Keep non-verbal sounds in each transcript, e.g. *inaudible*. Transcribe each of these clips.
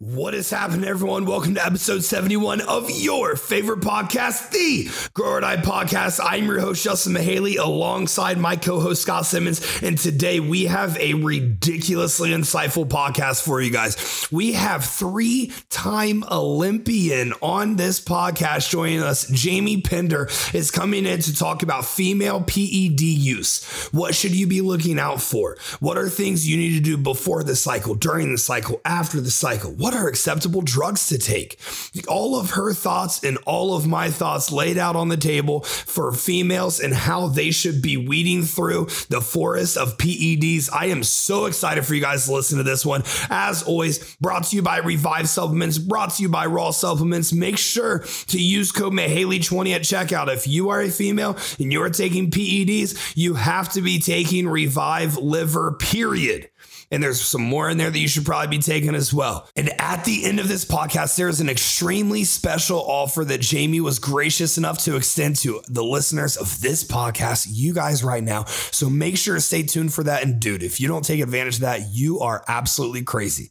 What is happening, everyone? Welcome to episode 71 of your favorite podcast, the Grow or Die Podcast. I'm your host, Justin Mihaly, alongside my co host, Scott Simmons. And today we have a ridiculously insightful podcast for you guys. We have three time Olympian on this podcast joining us. Jamie Pinder is coming in to talk about female PED use. What should you be looking out for? What are things you need to do before the cycle, during the cycle, after the cycle? What are acceptable drugs to take? All of her thoughts and all of my thoughts laid out on the table for females and how they should be weeding through the forest of PEDs. I am so excited for you guys to listen to this one. As always, brought to you by Revive Supplements, brought to you by Raw Supplements. Make sure to use code Mihaly20 at checkout. If you are a female and you're taking PEDs, you have to be taking Revive Liver, period. And there's some more in there that you should probably be taking as well. And at the end of this podcast, there is an extremely special offer that Jamie was gracious enough to extend to the listeners of this podcast, you guys right now. So make sure to stay tuned for that. And dude, if you don't take advantage of that, you are absolutely crazy.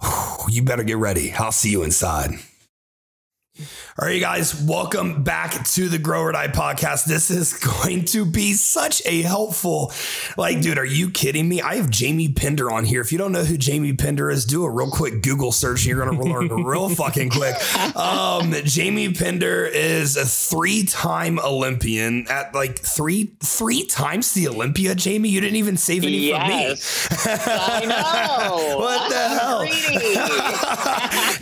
*sighs* You better get ready. I'll see you inside. All right, you guys, welcome back to the Grow or Die podcast. This is *laughs* going to be such a helpful, like, dude, are you kidding me? I have Jamie Pinder on here. If you don't know who Jamie Pinder is, do a real quick Google search you're going to learn *laughs* real fucking quick. Um, Jamie Pinder is a three time Olympian at like three, three times the Olympia. Jamie, you didn't even save any yes. for me. I *laughs* know. what the hell?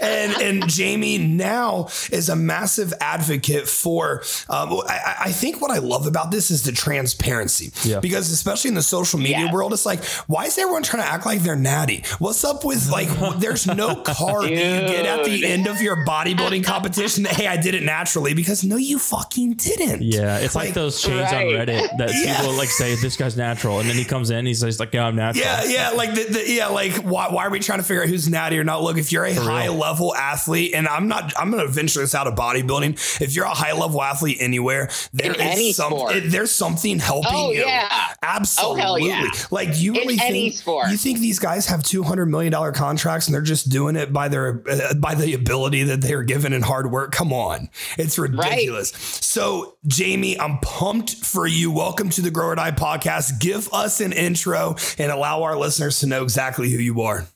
and, and Jamie now is a massive advocate for. Um, I, I, think what I love about this is the transparency, yeah. because especially in the social media Yeah. world, it's like, why is everyone trying to act like they're natty? What's up with like? *laughs* there's no card that you get at the end of your bodybuilding *laughs* competition. That, hey, I did it naturally because no, you fucking didn't. Yeah, it's like, Like, those chains on. Reddit that *laughs* Yeah. people like say this guy's natural, and then he comes in, he says like, "Yeah, I'm natural." Yeah, yeah, like the, the yeah, like why, why are we trying to figure out who's natty or not? Look, if you're a high level athlete, and I'm not, I'm going to venture this out of bodybuilding. If you're a high level athlete anywhere, there In is some, it- there's something helping Oh, you. yeah. absolutely. Oh, hell yeah. Like you really any think you think these guys have 200 million dollar contracts and they're just doing it by their uh, by the ability that they're given in hard work? Come on, it's ridiculous. So, Jamie, I'm pumped for you. Welcome to the Grow or Die podcast. Give us an intro and allow our listeners to know exactly who you are.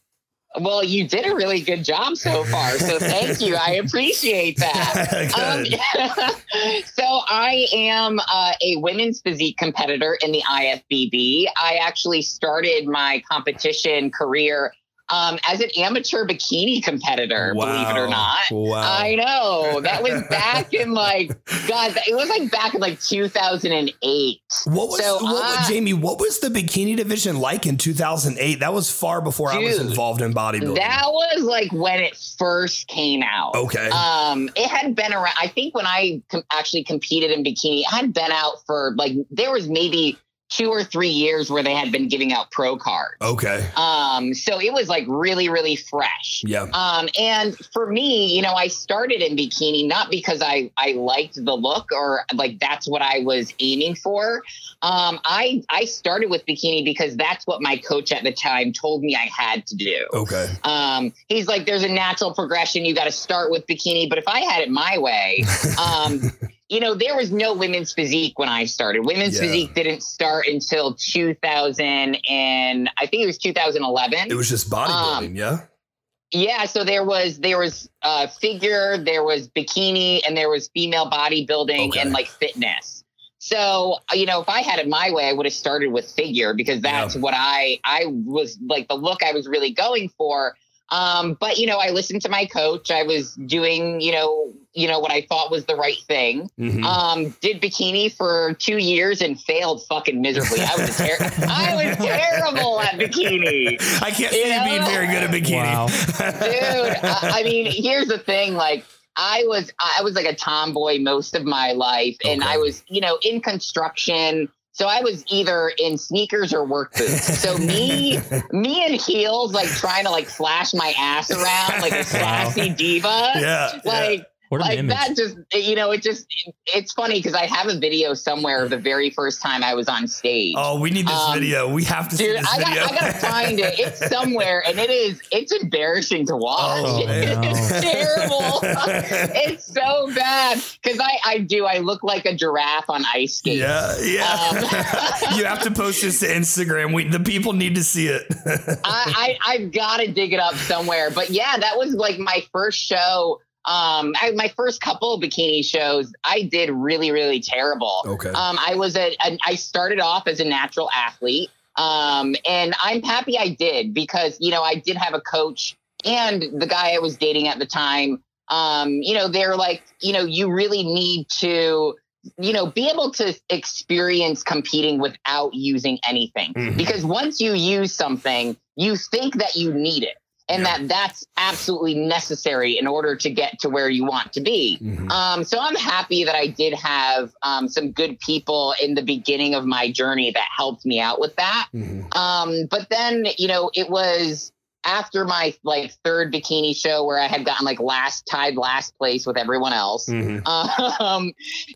Well, you did a really good job so far. So thank you. I appreciate that. *laughs* Um, *laughs* so I am uh, a women's physique competitor in the IFBB. I actually started my competition career um, as an amateur bikini competitor, believe it or not. Wow. I know that was back in like *laughs* God. It was like back in like 2008. What was So, what, uh, Jamie? What was the bikini division like in 2008? That was far before I was involved in bodybuilding. That was like when it first came out. okay. Um, it had been around. I think when I com- actually competed in bikini, I had been out for like there was maybe two or three years where they had been giving out pro cards. okay. Um, so it was like really, really fresh. Yeah. Um, and for me, you know, I started in bikini not because I I liked the look or like that's what I was aiming for. Um, I I started with bikini because that's what my coach at the time told me I had to do. Okay. Um, he's like, there's a natural progression. You got to start with bikini. But if I had it my way, *laughs* um, you know, there was no women's physique when I started. Women's Yeah. physique didn't start until 2000 and I think it was 2011. It was just bodybuilding. Um, yeah. yeah. So there was there was uh, figure, there was bikini, and there was female bodybuilding Okay. and like fitness. So you know, if I had it my way, I would have started with figure because that's what I I was like the look I was really going for. Um, but you know, I listened to my coach. I was doing you know you know what I thought was the right thing. Mhm. Um, did bikini for two years and failed fucking miserably. I was a ter- *laughs* I was terrible at bikini I can't see you you being very good at bikini. Wow. dude I, I mean here's the thing like i was i was like a tomboy most of my life and Okay. i was you know in construction so i was either in sneakers or work boots. So me *laughs* me in heels like trying to like flash my ass around like a sassy diva. Yeah. like What like image. that just you know it just it's funny because I have a video somewhere of the very first time I was on stage. Oh, we need this Um, video. We have to see Dude, this I, got, I gotta find it. It's *laughs* somewhere, and it is. It's embarrassing to watch. Oh, *laughs* it's *laughs* terrible. it's so bad because I, I do. I look like a giraffe on ice skates. yeah, yeah. Um, you have to post this to Instagram. We the people need to see it. I, I I've got to dig it up somewhere. But yeah, that was like my first show. Um, I, my first couple of bikini shows, I did really, really terrible. okay. Um, I was a, a I started off as a natural athlete. Um, and I'm happy I did because, you know, I did have a coach and the guy I was dating at the time. Um, you know, they're like, you know, you really need to, you know, be able to experience competing without using anything. Mhm. Because once you use something, you think that you need it and Yeah. that that's absolutely necessary in order to get to where you want to be. Mhm. Um, so I'm happy that I did have um, some good people in the beginning of my journey that helped me out with that. Mhm. Um, but then, you know, it was after my like third bikini show where I had gotten like last tied last place with everyone else. Mhm. Um,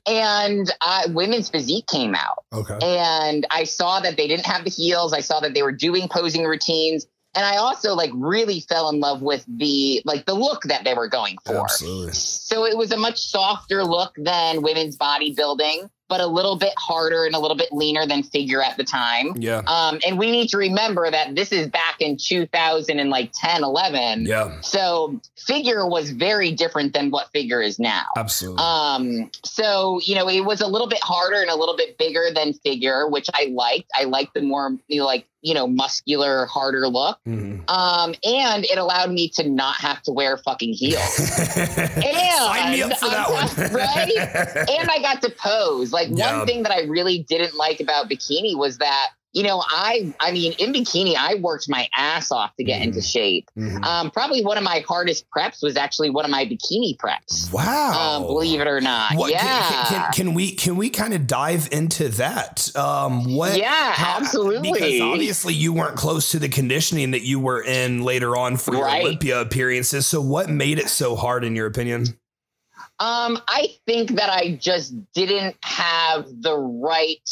and uh, women's physique came out Okay. and I saw that they didn't have the heels. I saw that they were doing posing routines. And I also like really fell in love with the like the look that they were going for. Absolutely. So it was a much softer look than women's bodybuilding, but a little bit harder and a little bit leaner than figure at the time. Yeah. Um, and we need to remember that this is back in 2000 and like 10, 11. Yeah. So figure was very different than what figure is now. Absolutely. Um, so you know, it was a little bit harder and a little bit bigger than figure, which I liked. I liked the more you know, like you know, muscular, harder look. Mhm. Um, and it allowed me to not have to wear fucking heels. *laughs* Sign me up for that one. *laughs* right? and I got to pose. Like one thing that I really didn't like about bikini was that you know I I mean in bikini I worked my ass off to get Mhm. into shape. Mhm. Um, probably one of my hardest preps was actually one of my bikini preps. Wow. Um, believe it or not, What, yeah, can, can, can we can we kind of dive into that? Um, what? yeah, how- absolutely. Because obviously you weren't close to the conditioning that you were in later on for your Right. Olympia appearances. So what made it so hard in your opinion? Um, I think that I just didn't have the right,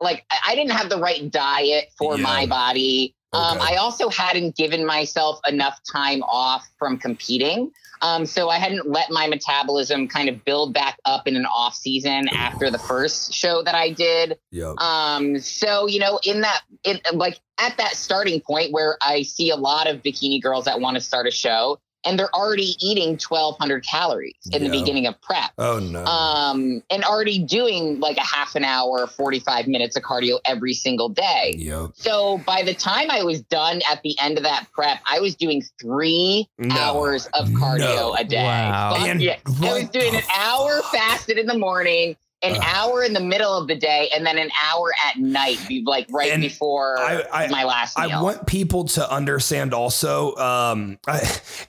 like, I didn't have the right diet for Yeah. my body. Um, I also hadn't given myself enough time off from competing. Um, so I hadn't let my metabolism kind of build back up in an off season after the first show that I did. Yep. Um, so you know, in that, in like at that starting point where I see a lot of bikini girls that want to start a show, and they're already eating twelve hundred calories in the beginning of prep, Oh no. um, and already doing like a half an hour, forty five minutes of cardio every single day. yep. So by the time I was done at the end of that prep, I was doing three No. hours of cardio No. a day. Wow. Fuck And yeah. I was doing an hour fasted in the morning, an Ugh. hour in the middle of the day, and then an hour at night, be- like right before I- I- my last meal. I want people to understand also. Um, I,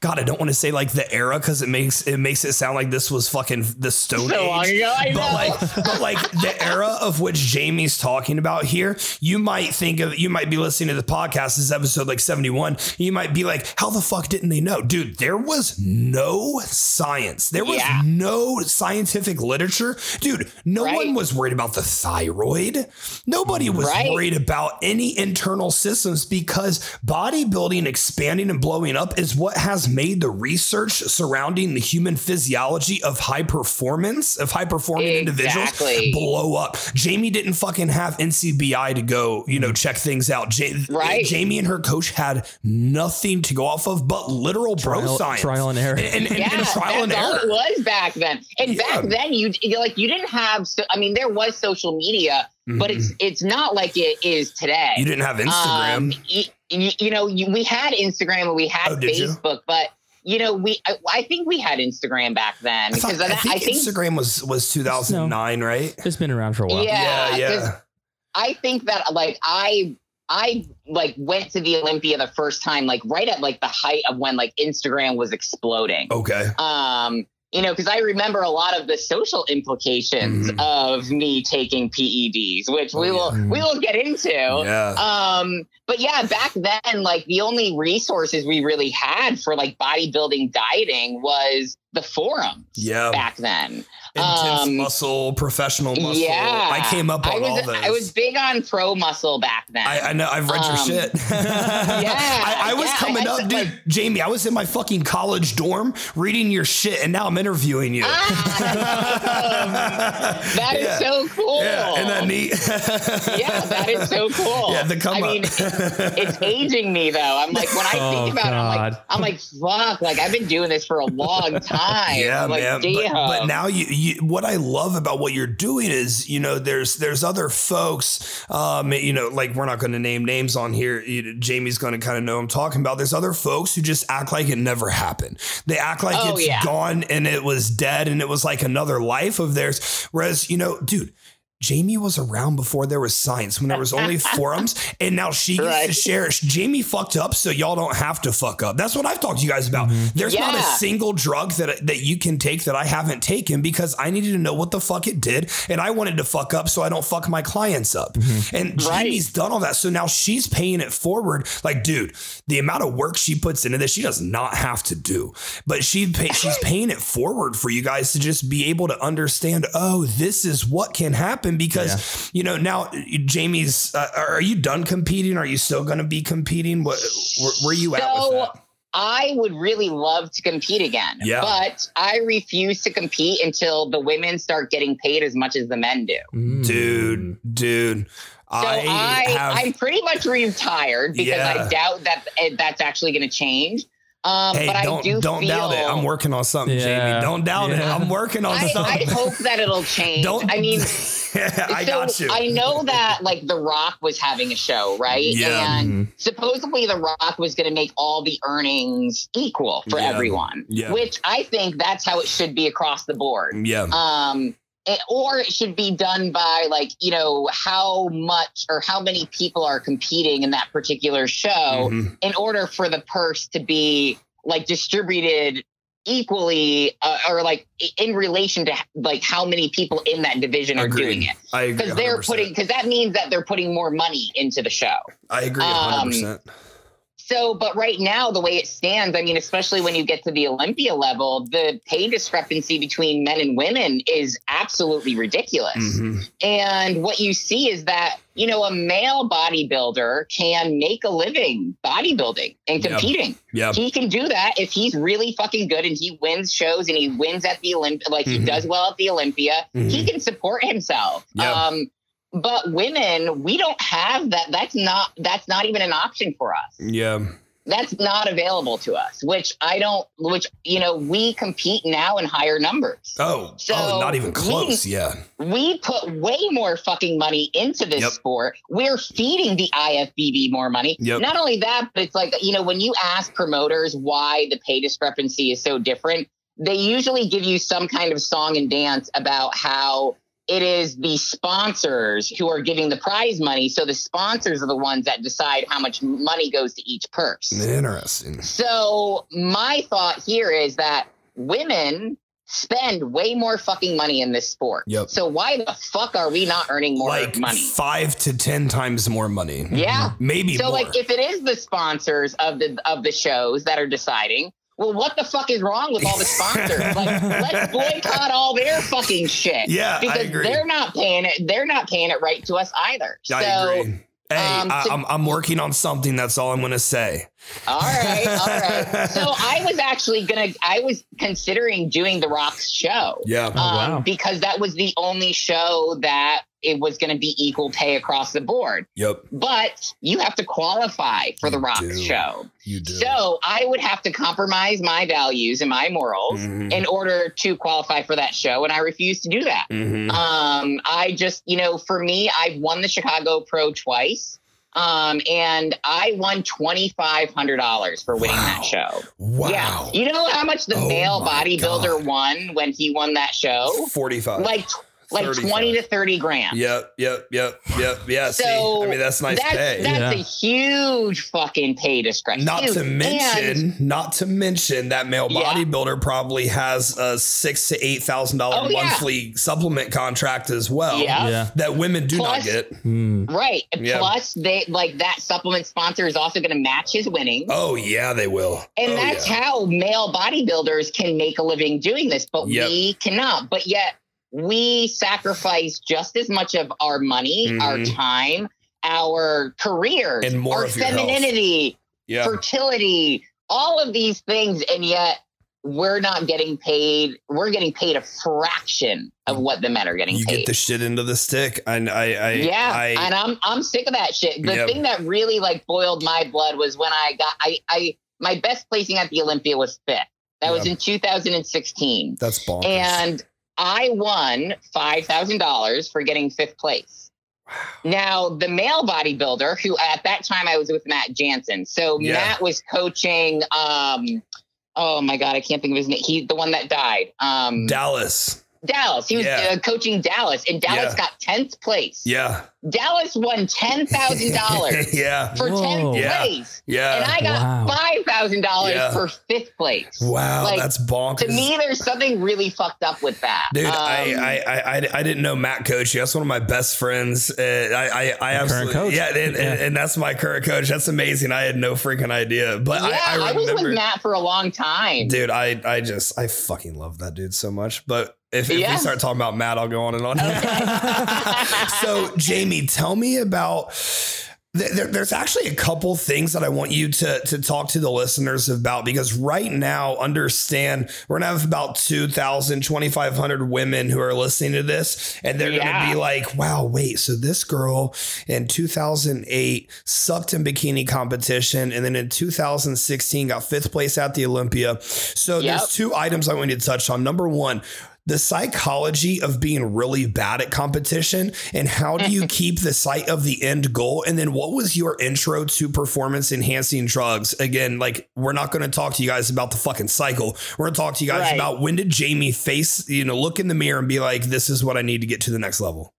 God, I don't want to say like the era because it makes it makes it sound like this was fucking the Stone so Age. ago, I know. but like but like the era of which Jamie's talking about here, you might think of you might be listening to the podcast, this is episode like 71. You might be like, how the fuck didn't they know? Dude, there was no science. There was Yeah. no scientific literature. Dude, no Right. one was worried about the thyroid. Nobody was Right. worried about any internal systems because bodybuilding expanding and blowing up is what has made the research surrounding the human physiology of high performance of high performing individuals blow up. Jamie didn't fucking have NCBI to go, you know, mm. check things out. Ja- Right. Jamie and her coach had nothing to go off of but literal bro Trial, science. trial and error. And, and, and- yeah, and trial and that's all error. it was back then. And Yeah. back then, you you- like you didn't have. So, I mean, there was social media, but Mhm. it's it's not like it is today. you didn't have Instagram. Um, you, you, you know, you, we had Instagram and we had Oh, did you? Facebook, but you know, we I, I think we had Instagram back then I, thought, because I, think I think Instagram was was 2009, right? It's been around for a while. Yeah. yeah. 'cause I think that like I I like went to the Olympia the first time like right at like the height of when like Instagram was exploding. Okay. Um, you know, because I remember a lot of the social implications Mhm. of me taking PEDs, which we Oh, will yeah. we will get into. Yeah. Um, but yeah, back then, like the only resources we really had for like bodybuilding dieting was the forums Yeah. back then. Intense Um, muscle, professional muscle. Yeah, I came up on I was, all those. I was big on pro muscle back then. I, I know. I've read your Um, shit. *laughs* I, I was yeah, coming had up, some, dude. like- Jamie, I was in my fucking college dorm reading your shit, and now I'm interviewing you. that is Yeah. so cool. yeah, isn't that neat? yeah, that is so cool. Yeah, the come I up. mean, it- it's aging me though. I'm like, when I *laughs* Oh, think about it, I'm like, I'm like, fuck, like I've been doing this for a long *laughs* time. Yeah, I'm like, man. But, but now you, you, what I love about what you're doing is, you know, there's there's other folks, um, you know, like we're not going to name names on here. You know, Jamie's going to kind of know I'm talking about. There's other folks who just act like it never happened. They act like Oh, it's yeah. gone and it was dead and it was like another life of theirs. Whereas, you know, dude. Jamie was around before there was science, when there was only *laughs* forums, and now she gets to Right. share. Jamie fucked up, so y'all don't have to fuck up. That's what I've talked to you guys about. Mm-hmm. There's not a single drug that that you can take that I haven't taken because I needed to know what the fuck it did, and I wanted to fuck up so I don't fuck my clients up. Mm-hmm. And Right. Jamie's done all that, so now she's paying it forward. Like, dude, the amount of work she puts into this, she does not have to do, but she pay, she's *laughs* paying it forward for you guys to just be able to understand. Oh, this is what can happen because you know now Jamie's. Uh, are you done competing? Are you still going to be competing? What where, where you at with So that? I would really love to compete again, Yeah. but I refuse to compete until the women start getting paid as much as the men do. Mm. dude, dude. So I, I, have. I'm pretty much retired because Yeah. I doubt that that's actually going to change. Um, hey, but don't I do don't feel, doubt it. I'm working on something, Yeah. Jamie. Don't doubt it. I'm working on I, I something. hope that it'll *laughs* change. don't. I mean, *laughs* *laughs* I so got you. I know that like The Rock was having a show, right? Yeah. And supposedly The Rock was going to make all the earnings equal for Yeah. everyone, Yeah. which I think that's how it should be across the board. yeah. Um, it- or it should be done by like you know how much or how many people are competing in that particular show Mhm. in order for the purse to be like distributed equally uh, or like in relation to like how many people in that division are Agreed. doing it I agree. because they're putting because that means that they're putting more money into the show I agree. um, 100. So but right now the way it stands i mean especially when you get to the olympia level the pay discrepancy between men and women is absolutely ridiculous hmm and what you see is that you know a male bodybuilder can make a living bodybuilding and Yep. competing Yeah. he can do that if he's really fucking good and he wins shows and he wins at the Olympia, like he Mhm. does well at the Olympia. He Mhm. can support himself. Yep. Um, but women, we don't have that. That's not. That's not even an option for us. Yeah. That's not available to us. Which I don't. Which you know, we compete now in higher numbers. Oh. oh so oh, not even we- close. yeah. We put way more fucking money into this Yep. sport. We're feeding the IFBB more money. Yep. Not only that, but it's like, you know, when you ask promoters why the pay discrepancy is so different, they usually give you some kind of song and dance about how it is the sponsors who are giving the prize money. So the sponsors are the ones that decide how much money goes to each purse. Interesting. So my thought here is that women spend way more fucking money in this sport. Yep. So why the fuck are we not earning more like money? five to ten times more money. Yeah. Maybe So more. like if it is the sponsors of the of the shows that are deciding, well, what the fuck is wrong with all the sponsors? *laughs* like, let's boycott all their fucking shit. Yeah, I because agree. they're not paying it. They're not paying it right to us either. I so, agree. Hey, um, I, so- I'm I'm working on something. That's all I'm gonna say. all right, all right. *laughs* So I was actually gonna. I was considering doing the Rock's show. Yeah. um, wow. because that was the only show that it was going to be equal pay across the board. Yep. But you have to qualify for the Rock do. show. You do. So I would have to compromise my values and my morals Mhm. in order to qualify for that show. And I refuse to do that. Mhm. Um, I just, you know, for me, I've won the Chicago Pro twice. Um, and I won twenty five hundred dollars for winning Wow. that show. Wow. Yeah, you know how much the Oh male bodybuilder God. won when he won that show? Forty-five. Like like 35. 20 to 30 grand. Yep, yep, yep, yep. Yeah. see, I mean, that's nice that's, pay. That's Yeah. a huge fucking pay discretion. not to And- mention, not to mention that male Yeah. bodybuilder probably has a six to eight thousand dollar Oh, yeah. monthly supplement contract as well. Yeah. Yeah. That women do Plus- not get. Hmm. right. Yeah. Plus, they like that supplement sponsor is also going to match his winnings. Oh yeah, they will. And Oh, that's yeah. how male bodybuilders can make a living doing this, but Yep. we cannot. But yet we sacrifice just as much of our money, our Mhm. time, our careers, And more our femininity, yeah. fertility, all of these things, and yet we're not getting paid. We're getting paid a fraction of what the men are getting you paid. get the shit into the stick. And I, I, yeah, I, and I'm I'm sick of that shit. The Yep. thing that really like boiled my blood was when I got I I my best placing at the Olympia was fifth. That was in 2016, that's bonkers. and I won five thousand dollars for getting fifth place. Now the male bodybuilder, who at that time I was with Matt Jansen, so Yeah. Matt was coaching. um Oh my god, I can't think of his name. He's the one that died. Um, Dallas. Dallas. He was Yeah. uh, coaching Dallas, and Dallas Yeah. got tenth place. Yeah. Dallas won ten thousand dollars *laughs* yeah. for Whoa. tenth Yeah. place, Yeah. and I got Wow. five thousand dollars for fifth place. wow, like, that's bonkers. To me, there's something really fucked up with that, Dude, Um, I, I, I, I, I didn't know Matt Coach. That's one of my best friends. Uh, I, I, I current absolutely, coach. yeah, and, And, and that's my current coach. That's amazing. I had no freaking idea, but yeah, I, I I, was with Matt for a long time. dude. I, I just, I fucking love that dude so much. But if, if Yeah. we start talking about Matt, I'll go on and on. *laughs* so, Jamie, tell me about. There, there's actually a couple things that I want you to to talk to the listeners about because right now, understand we're gonna have about 2,000, 2,500 women who are listening to this, and they're Yeah. gonna be like, "Wow, wait, so this girl in 2008 sucked in bikini competition, and then in 2016 got fifth place at the Olympia." So Yep. there's two items I want you to touch on. Number one the psychology of being really bad at competition and how do you mm-hmm. keep the sight of the end goal? And then what was your intro to performance enhancing drugs? Again like we're not going to talk to you guys about the fucking cycle. We're going to talk to you guys Right. about when did jamie face you know look in the mirror and be like this is what i need to get to the next level.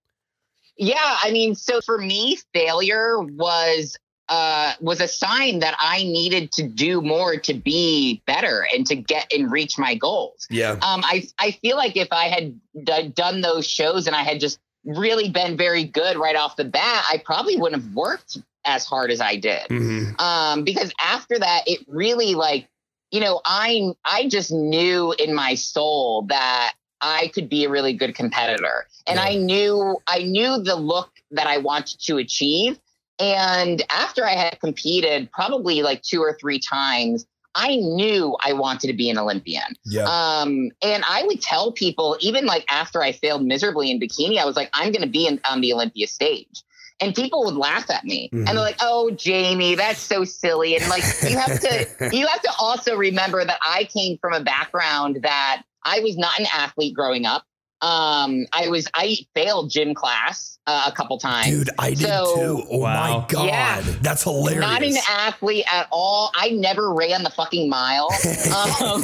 Yeah, I mean, so for me, failure was uh was a sign that I needed to do more to be better and to get and reach my goals. yeah Um, I I feel like if I had d- done those shows and I had just really been very good right off the bat, I probably wouldn't have worked as hard as I did. hmm Um, because after that, it really like, you know, I I just knew in my soul that I could be a really good competitor, and Yeah. I knew I knew the look that I wanted to achieve. And after I had competed probably like two or three times, I knew I wanted to be an Olympian. yeah Um, and I would tell people, even like after I failed miserably in bikini, I was like, I'm going to be in, on the Olympia stage. And people would laugh at me Mhm. and they're like, oh, Jamie, that's so silly. And like, you have to, *laughs* you have to also remember that I came from a background that I was not an athlete growing up. Um, I was, I failed gym class uh, a couple times. dude i did So- too oh Wow. my god Yeah. that's hilarious Not an athlete at all. I never ran the fucking mile. *laughs* Um,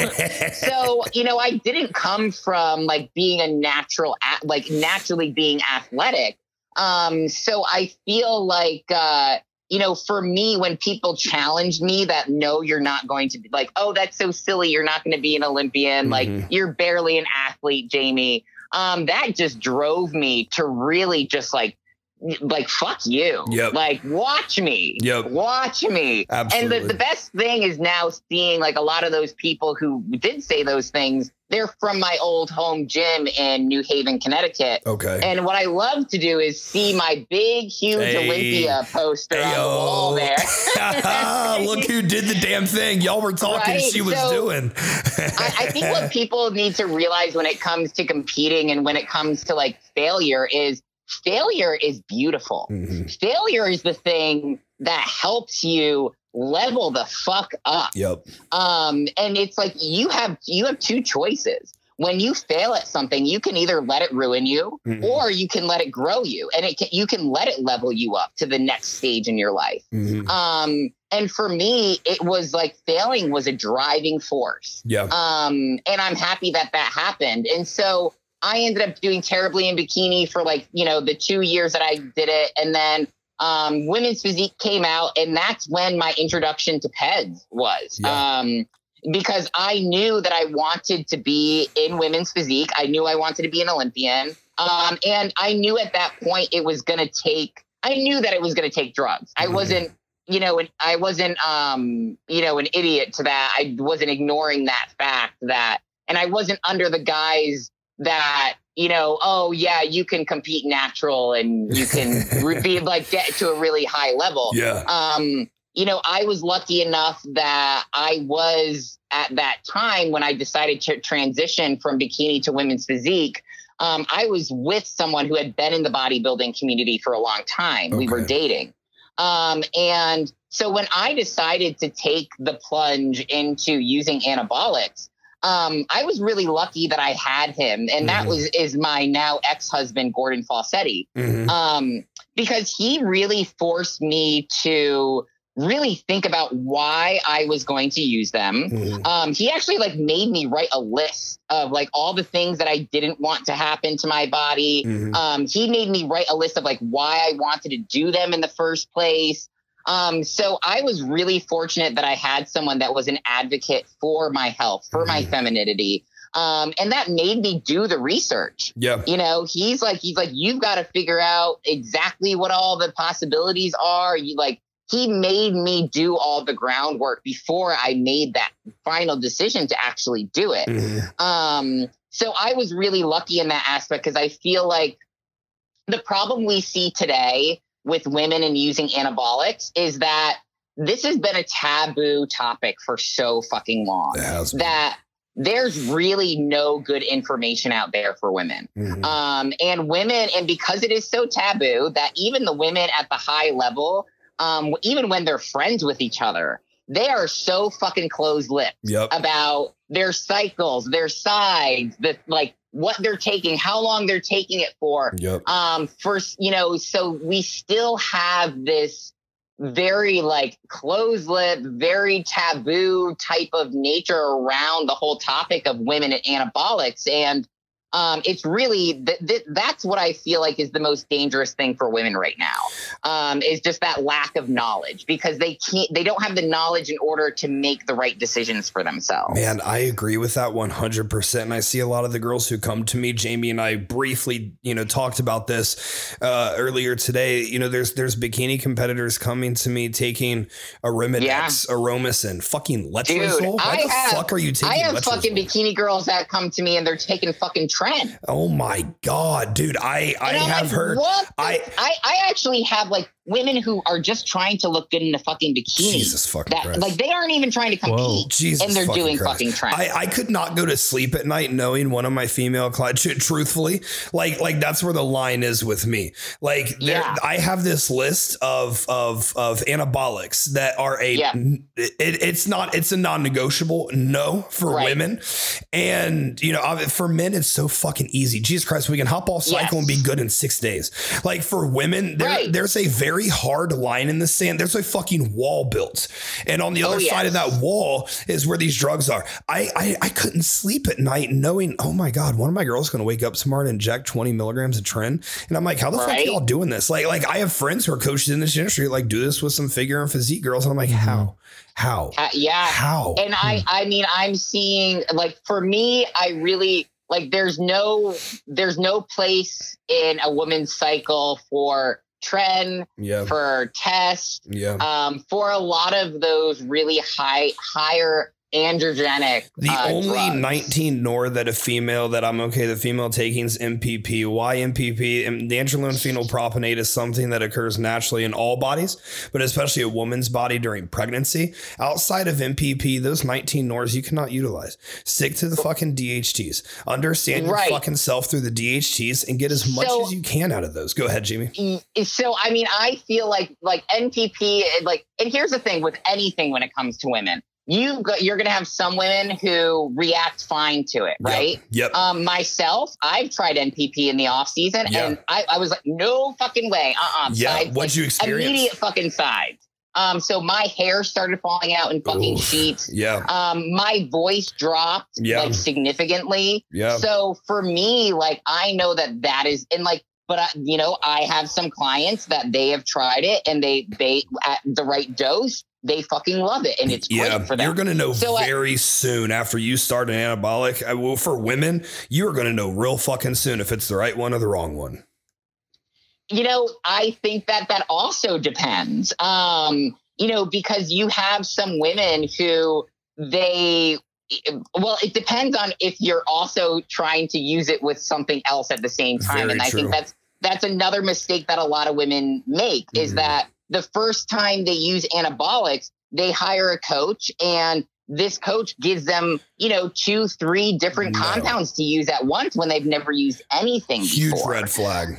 so you know i didn't come from like being a natural at like naturally being athletic um so i feel like uh you know for me when people challenge me that no you're not going to be like oh that's so silly you're not going to be an olympian Mhm. like you're barely an athlete jamie um that just drove me to really just like like fuck you Yep. like watch me Yep. watch me Absolutely. and the, the best thing is now seeing like a lot of those people who did say those things, they're from my old home gym in New Haven, Connecticut. okay And what I love to do is see my big, huge Hey. Olympia poster on the wall there. *laughs* Look who did the damn thing. Y'all were talking, Right, she was so- doing. I, I think what *laughs* people need to realize when it comes to competing and when it comes to like failure is failure is beautiful. Mhm. Failure is the thing that helps you level the fuck up. Yep. um and it's like you have you have two choices when you fail at something you can either let it ruin you Mhm. or you can let it grow you and it can, you can let it level you up to the next stage in your life Mhm. um and for me it was like failing was a driving force Yeah. um and i'm happy that that happened and so I ended up doing terribly in bikini for like, you know, the two years that I did it. And then um, women's physique came out, and that's when my introduction to PEDS was. Yeah. Um, because I knew that I wanted to be in women's physique. I knew I wanted to be an Olympian. Um, and I knew at that point it was going to take, I knew that it was going to take drugs. I Mhm. wasn't, you know, I wasn't, um, you know, an idiot to that. I wasn't ignoring that fact that, and I wasn't under the guise that, you know, oh yeah, you can compete natural and you can be *laughs* like get to a really high level Yeah. um, you know, I was lucky enough that I was at that time when I decided to transition from bikini to women's physique. Um, I was with someone who had been in the bodybuilding community for a long time. We were dating. Um, and so when I decided to take the plunge into using anabolics, um, I was really lucky that I had him, and that Mhm. was is my now ex husband Gordon Fawcetti Mhm. um, because he really forced me to really think about why I was going to use them. Mhm. Um, he actually like made me write a list of like all the things that I didn't want to happen to my body. Mhm. Um, he made me write a list of like why I wanted to do them in the first place. Um, so I was really fortunate that I had someone that was an advocate for my health, for my Mhm. femininity. Um, and that made me do the research Yeah. you know he's like he's like you've got to figure out exactly what all the possibilities are you like he made me do all the groundwork before i made that final decision to actually do it Mhm. um so i was really lucky in that aspect because i feel like the problem we see today with women and using anabolics is that this has been a taboo topic for so fucking long It has been. that there's really no good information out there for women. Mhm. Um, and women, and because it is so taboo that even the women at the high level, um, even when they're friends with each other, they are so fucking closed lipped Yep. about their cycles, their sides, the like what they're taking, how long they're taking it for. Yep. Um, first, you know, so we still have this very like closed lip, very taboo type of nature around the whole topic of women and anabolics. And um, it's really th- th- that's what I feel like is the most dangerous thing for women right now um, is just that lack of knowledge because they can't they don't have the knowledge in order to make the right decisions for themselves. Man, I agree with that 100%. And I see a lot of the girls who come to me, Jamie and I briefly, you know, talked about this uh, earlier today. You know, there's there's bikini competitors coming to me taking Arimidex, Yeah. Aromasin, fucking letrozole. Dude, Why I the have- fuck are you taking I have letrozole? fucking bikini girls that come to me and they're taking fucking tren. Oh my god, dude. I I have like, heard What I- I I actually have like women who are just trying to look good in a fucking bikini. Jesus fucking that Christ. like they aren't even trying to compete. Whoa. Jesus and they're fucking doing Christ. fucking tren. I, I could not go to sleep at night knowing one of my female clients. Truthfully, like like that's where the line is with me. Like Yeah. I have this list of of of anabolics that are a. Yeah. It, it's not. It's a non-negotiable no for Right. women, and you know for men it's so fucking easy. Jesus Christ, we can hop off cycle and be good in six days. Like for women, there, Right. there's a very hard line in the sand. There's a fucking wall built, and on the Oh, other side of that wall is where these drugs are. I, I I couldn't sleep at night knowing, oh my god, one of my girls going to wake up tomorrow and inject 20 milligrams of Tren, and I'm like, how the fuck are y'all doing this? Like like I have friends who are coaches in this industry, like do this with some figure and physique girls, and I'm like, how, how, Uh, yeah. how? And I I mean I'm seeing like for me I really like there's no there's no place in a woman's cycle for tren yeah, for test yeah. um, for a lot of those really high higher androgenic The uh, only drugs. 19 nor that a female that I'm okay, the female taking is NPP. Why NPP? And the androgen phenylpropanate is something that occurs naturally in all bodies, but especially a woman's body during pregnancy. Outside of NPP, those 19 nors you cannot utilize. Stick to the fucking DHTs. Understand your Right. fucking self through the DHTs and get as much So- as you can out of those. Go ahead, Jamie. so I mean, I feel like like NPP, like, and here's the thing with anything when it comes to women, you go, you're gonna have some women who react fine to it, right? Yep. Um, myself, I've tried NPP in the off season, Yeah. and I, I was like, no fucking way, uh, uh yeah. What'd you experience? Immediate fucking sides. Um, so my hair started falling out in fucking Oof. sheets. Yeah. Um, my voice dropped Yeah. like significantly. Yeah. So for me, like I know that that is, and like, but I, you know, I have some clients that they have tried it and they they at the right dose, they fucking love it and it's yeah, great for them. you're going to know So I- very soon after you start an anabolic. I will for women, you are going to know real fucking soon if it's the right one or the wrong one. you know, I think that that also depends. Um, you know, because you have some women who they well, it depends on if you're also trying to use it with something else at the same time. Very and I true. think that's that's another mistake that a lot of women make is Mhm. that the first time they use anabolics, they hire a coach and this coach gives them, you know, two, three different No. compounds to use at once when they've never used anything Huge before. red flag.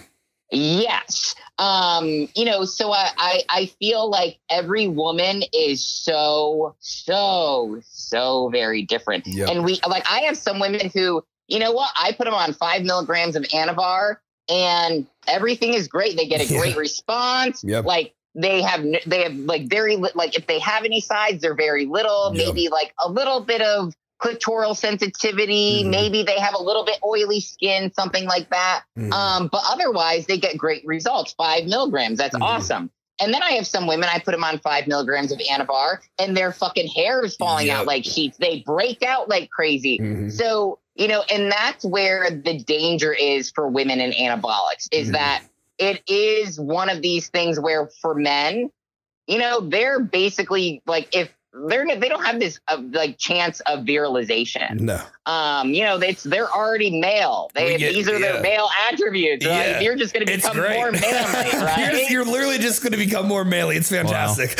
Yes. Um, you know, so I, I I feel like every woman is so, so, so very different. Yep. And we like I have some women who, you know what, I put them on five milligrams of Anavar and everything is great. They get a *laughs* Yeah. great response. Yep. Like they have they have like very li- like if they have any sides, they're very little, maybe like a little bit of clitoral sensitivity, Mhm. maybe they have a little bit oily skin, something like that. Mhm. Um, but otherwise, they get great results. Five milligrams. That's Mhm. awesome. And then I have some women, I put them on five milligrams of Anavar, and their fucking hair is falling Yep. out like sheets. They break out like crazy. Mhm. So, you know, and that's where the danger is for women in anabolics is Mhm. that it is one of these things where for men, you know, they're basically like if they're they don't have this uh, like chance of virilization. no. Um, you know, it's they're already male. They get- these are yeah. their male attributes. Right? Yeah. You're just going to become more manly, *laughs* right? you're, you're literally just going to become more manly. It's fantastic.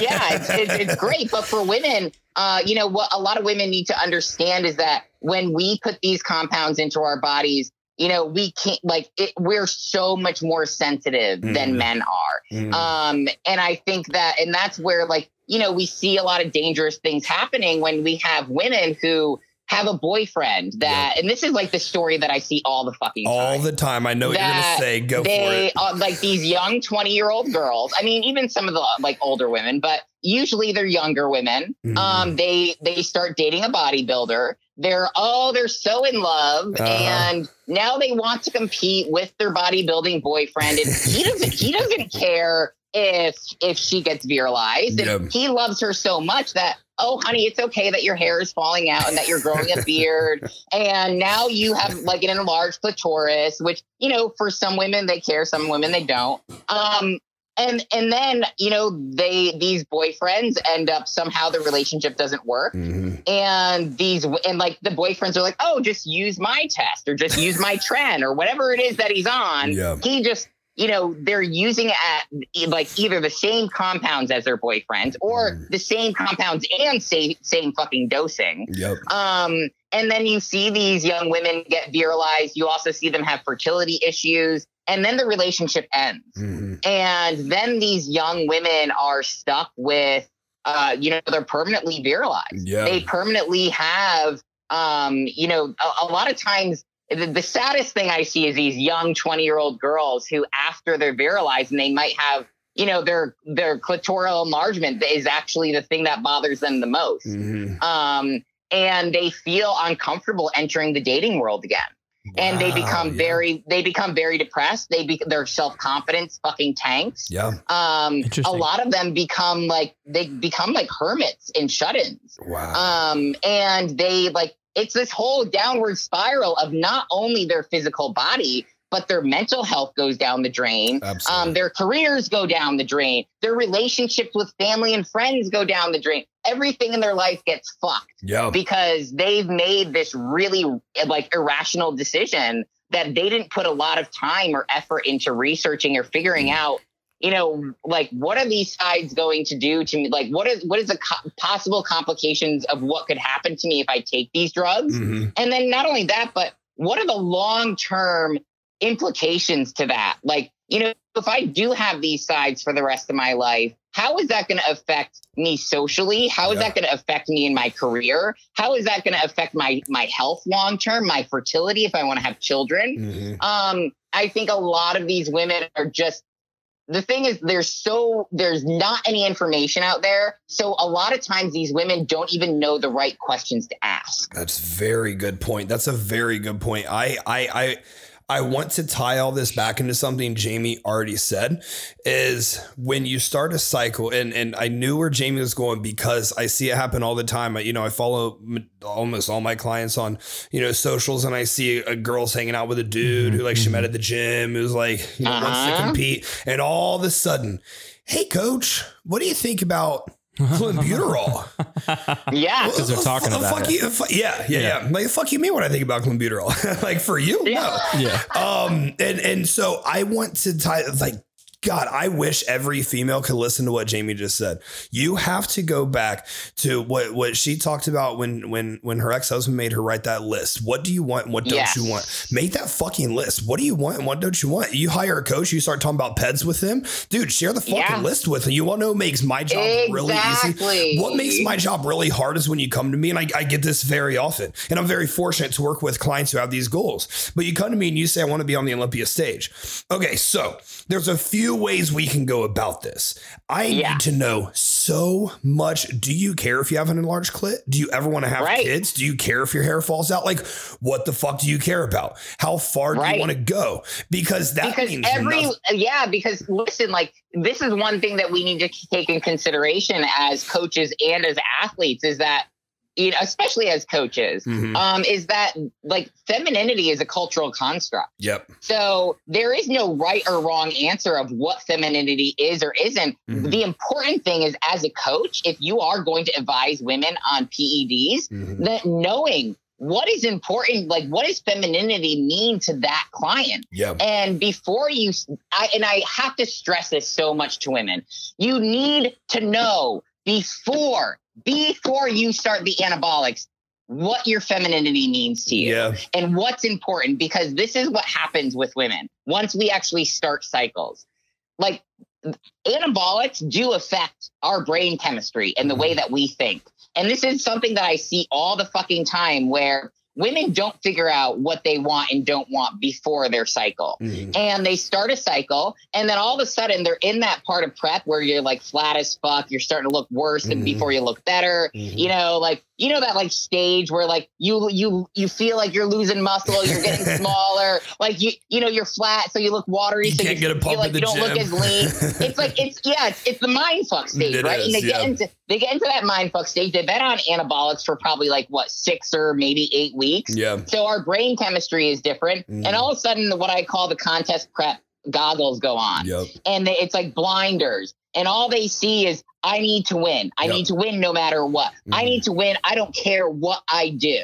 yeah, it's, it's, it's great. But for women, uh, you know, what a lot of women need to understand is that when we put these compounds into our bodies, you know, we can't like it, we're so much more sensitive Mhm. than men are. Mhm. Um, and I think that, and that's where like, you know, we see a lot of dangerous things happening when we have women who have a boyfriend that, and this is like the story that I see all the fucking time All the time. I know what you're going to say. Go for it. uh, like these young 20 year old girls i mean even some of the like older women but usually they're younger women Mhm. um they they start dating a bodybuilder they're oh they're so in love Uh-huh. and now they want to compete with their bodybuilding boyfriend and he *laughs* doesn't he doesn't care if if she gets virilized and he loves her so much that oh honey it's okay that your hair is falling out and that you're growing a beard. *laughs* And now you have like an enlarged clitoris which you know for some women they care some women they don't. Um and and then you know they these boyfriends end up somehow the relationship doesn't work Mhm. and these and like the boyfriends are like oh just use my test or just use my tren or whatever it is that he's on Yeah. he just you know they're using at like either the same compounds as their boyfriends or Mm. the same compounds and same same fucking dosing Yep. um, and then you see these young women get virilized. You also see them have fertility issues. And then the relationship ends. Mhm. And then these young women are stuck with, uh, you know, they're permanently virilized. Yeah. They permanently have, um, you know, a, a lot of times the, the saddest thing I see is these young 20 year old girls who, after they're virilized and they might have, you know, their, their clitoral enlargement is actually the thing that bothers them the most Mhm. um, and they feel uncomfortable entering the dating world again. And they become yeah. very, they become very depressed. They be, their self confidence fucking tanks. Yeah. Um, a lot of them become like they become like hermits and shut-ins. Wow. Um, and they like it's this whole downward spiral of not only their physical body, but their mental health goes down the drain. Um, their careers go down the drain. Their relationships with family and friends go down the drain. Everything in their life gets fucked yeah. because they've made this really like irrational decision that they didn't put a lot of time or effort into researching or figuring out you know like what are these sides going to do to me like what is what is the co- possible complications of what could happen to me if i take these drugs Mhm. and then not only that but what are the long term implications to that. Like you know if i do have these sides for the rest of my life how is that going to affect me socially? How is Yeah. that going to affect me in my career? How is that going to affect my my health long term my fertility if i want to have children? Mhm. um i think a lot of these women are just the thing is there's so there's not any information out there. So a lot of times these women don't even know the right questions to ask. That's very good point. That's a very good point. I i i I want to tie all this back into something Jamie already said is when you start a cycle and and I knew where Jamie was going because I see it happen all the time. I, you know, I follow almost all my clients on, you know, socials and I see a girl's hanging out with a dude who like she met mm-hmm. at the gym who's like, you know, uh-huh. wants to uh-huh. compete and all of a sudden, "Hey coach, what do you think about clenbuterol. *laughs* yeah, because they're talking about fuck it. You, yeah, yeah, yeah, Like fuck you, me. when I think about clenbuterol? *laughs* like for you, yeah. no. Yeah. Um, and and so I want to tie like God, I wish every female could listen to what Jamie just said. You have to go back to what what she talked about when when when her ex husband made her write that list. What do you want? And what don't yes. you want? Make that fucking list. What do you want? And what don't you want? You hire a coach. You start talking about peds with him, dude. Share the fucking yeah. list with him. You want to know what makes my job exactly. really easy? What makes my job really hard is when you come to me, and I, I get this very often, and I'm very fortunate to work with clients who have these goals. But you come to me and you say, I want to be on the Olympia stage. Okay, so there's a few ways we can go about this. I yeah. need to know so much. Do you care if you have an enlarged clit? Do you ever want to have right. kids? Do you care if your hair falls out? Like, what the fuck do you care about? How far right. do you want to go? Because that because means every yeah. Because listen, like this is one thing that we need to take in consideration as coaches and as athletes is that you know, especially as coaches, mm-hmm. um, is that like femininity is a cultural construct. Yep. So there is no right or wrong answer of what femininity is or isn't. Mm-hmm. The important thing is, as a coach, if you are going to advise women on PEDs, mm-hmm. that knowing what is important like what does femininity mean to that client yeah and before you I, and i have to stress this so much to women you need to know before before you start the anabolics what your femininity means to you yeah. and what's important because this is what happens with women once we actually start cycles. Like anabolics do affect our brain chemistry and the way mm-hmm. that we think. And this is something that I see all the fucking time where women don't figure out what they want and don't want before their cycle. Mm-hmm. And they start a cycle, and then all of a sudden they're in that part of prep where you're like flat as fuck. You're starting to look worse mm-hmm. than before you look better. Mm-hmm. You know, like you know that like stage where like you you you feel like you're losing muscle, you're getting *laughs* smaller, like you you know you're flat, so you look watery, you so can't you get a feel like you don't gym. look as lean. it's like it's yeah, it's, it's the mind fuck *laughs* stage, it right? Is, and they yeah. get into they get into that mind fuck stage. They've been on anabolics for probably like what six or maybe eight weeks. Yeah. So our brain chemistry is different, mm. and all of a sudden, what I call the contest prep goggles go on, yep. and they, it's like blinders and all they see is I need to win. I yep. need to win no matter what. Mm-hmm. I need to win. I don't care what I do.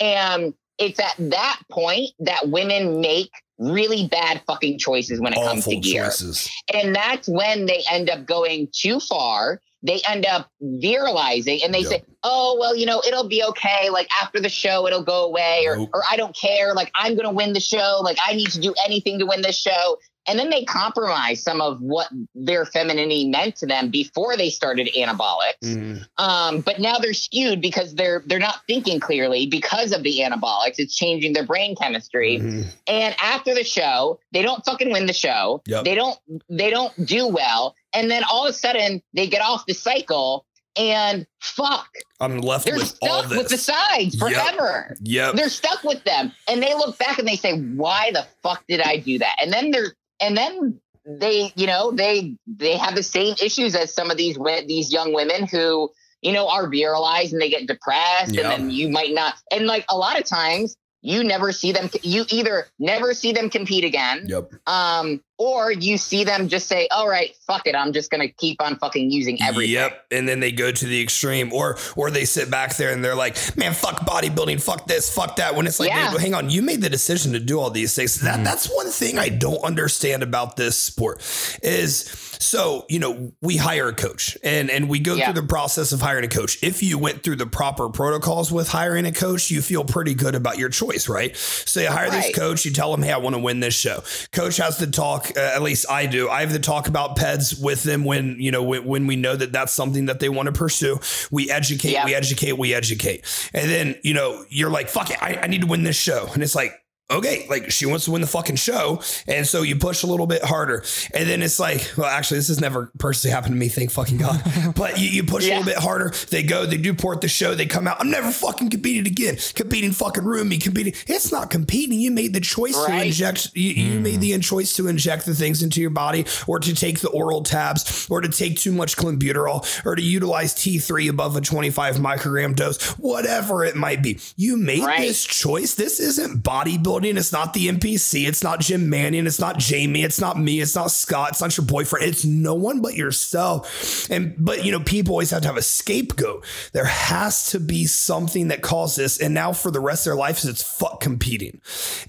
And it's at that point that women make really bad fucking choices when it Awful comes to gear. Choices. And that's when they end up going too far. They end up virilizing and they yep. say, Oh, well, you know, it'll be okay. Like after the show, it'll go away, or, nope. or I don't care. Like I'm going to win the show. Like I need to do anything to win this show and then they compromise some of what their femininity meant to them before they started anabolics. Mm. Um, but now they're skewed because they're they're not thinking clearly because of the anabolics. It's changing their brain chemistry. Mm. And after the show, they don't fucking win the show. Yep. They don't they don't do well. And then all of a sudden they get off the cycle and fuck. I'm left They're with stuck all this. with the sides forever. Yep. yep. They're stuck with them. And they look back and they say, why the fuck did I do that? And then they're and then they you know they they have the same issues as some of these these young women who you know are virilized and they get depressed yeah. and then you might not and like a lot of times you never see them you either never see them compete again yep um or you see them just say all right fuck it i'm just gonna keep on fucking using everything yep and then they go to the extreme or or they sit back there and they're like man fuck bodybuilding fuck this fuck that when it's like yeah. hang on you made the decision to do all these things that mm. that's one thing i don't understand about this sport is so, you know, we hire a coach and, and we go yeah. through the process of hiring a coach. If you went through the proper protocols with hiring a coach, you feel pretty good about your choice, right? So you hire right. this coach, you tell them, hey, I want to win this show. Coach has to talk, uh, at least I do. I have to talk about PEDs with them when, you know, when, when we know that that's something that they want to pursue. We educate, yeah. we educate, we educate. And then, you know, you're like, fuck it, I, I need to win this show. And it's like, okay, like she wants to win the fucking show. And so you push a little bit harder. And then it's like, well, actually, this has never personally happened to me, thank fucking God. *laughs* but you, you push yeah. a little bit harder. They go, they do port the show, they come out. I'm never fucking competing again. Competing fucking ruin me, competing. It's not competing. You made the choice right. to inject, you, you mm. made the choice to inject the things into your body or to take the oral tabs or to take too much clenbuterol or to utilize T3 above a 25 microgram dose, whatever it might be. You made right. this choice. This isn't bodybuilding it's not the NPC. It's not Jim Manion. It's not Jamie. It's not me. It's not Scott. It's not your boyfriend. It's no one but yourself. And, but, you know, people always have to have a scapegoat. There has to be something that calls this. And now for the rest of their lives, it's fuck competing.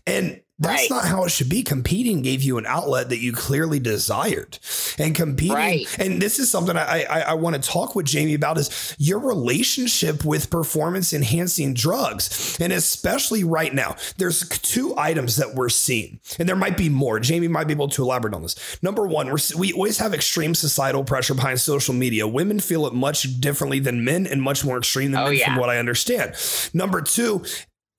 And that's right. not how it should be. Competing gave you an outlet that you clearly desired, and competing. Right. And this is something I, I, I want to talk with Jamie about is your relationship with performance enhancing drugs, and especially right now. There's two items that we're seeing, and there might be more. Jamie might be able to elaborate on this. Number one, we're, we always have extreme societal pressure behind social media. Women feel it much differently than men, and much more extreme than oh, men, yeah. from what I understand. Number two,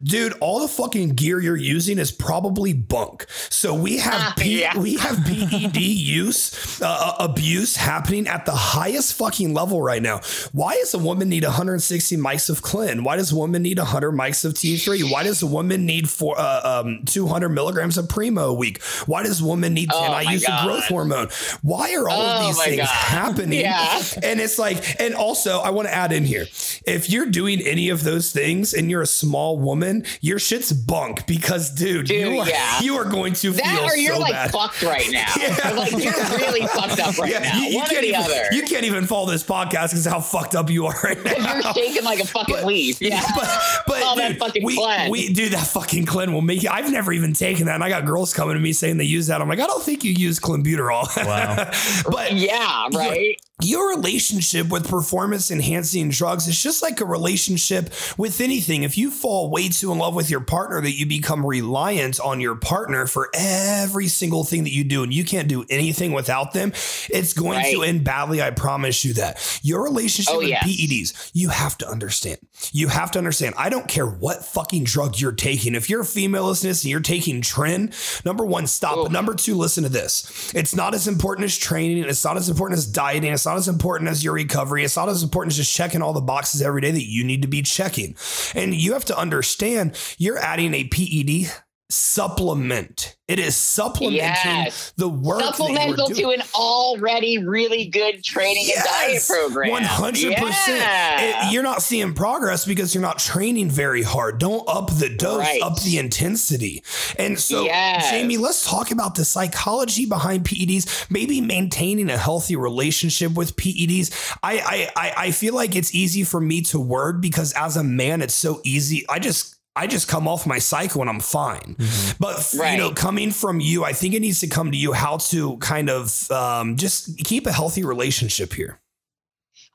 dude, all the fucking gear you're using is probably bunk. So we have ah, P- yeah. we have PED use uh, uh, abuse happening at the highest fucking level right now. Why does a woman need 160 mics of Clen? Why does a woman need 100 mics of T3? Why does a woman need for uh, um, 200 milligrams of Primo a week? Why does a woman need 10 oh I use a growth hormone? Why are all oh of these things God. happening? Yeah. And it's like, and also I want to add in here, if you're doing any of those things and you're a small woman your shit's bunk because, dude, dude you, are, yeah. *laughs* you are going to that feel or you're so like bad. fucked right now. *laughs* yeah. Like you're really fucked up right *laughs* yeah. now. You, you One can't even, other. You can't even follow this podcast because how fucked up you are right now. You're shaking like a fucking but, leaf. Yeah. But, but all dude, that fucking we, Clen. We do that fucking Clen will make you. I've never even taken that. And I got girls coming to me saying they use that. I'm like, I don't think you use clenbuterol. Wow. but yeah, right. Your, your relationship with performance enhancing drugs is just like a relationship with anything. If you fall way too in love with your partner, that you become reliant on your partner for every single thing that you do, and you can't do anything without them, it's going right. to end badly. I promise you that. Your relationship oh, with yes. PEDs, you have to understand. You have to understand. I don't care what fucking drug you're taking. If you're a female listeners and you're taking Tren, number one, stop. But number two, listen to this. It's not as important as training. It's not as important as dieting. It's not as important as your recovery. It's not as important as just checking all the boxes every day that you need to be checking. And you have to understand you're adding a PED supplement. It is supplementing yes. the work. Supplemental to an already really good training yes. and diet program. One hundred percent. You're not seeing progress because you're not training very hard. Don't up the dose, right. up the intensity. And so, yes. Jamie, let's talk about the psychology behind PEDs. Maybe maintaining a healthy relationship with PEDs. I I I feel like it's easy for me to word because as a man, it's so easy. I just I just come off my cycle and I'm fine. Mm-hmm. But right. you know, coming from you, I think it needs to come to you how to kind of um, just keep a healthy relationship here.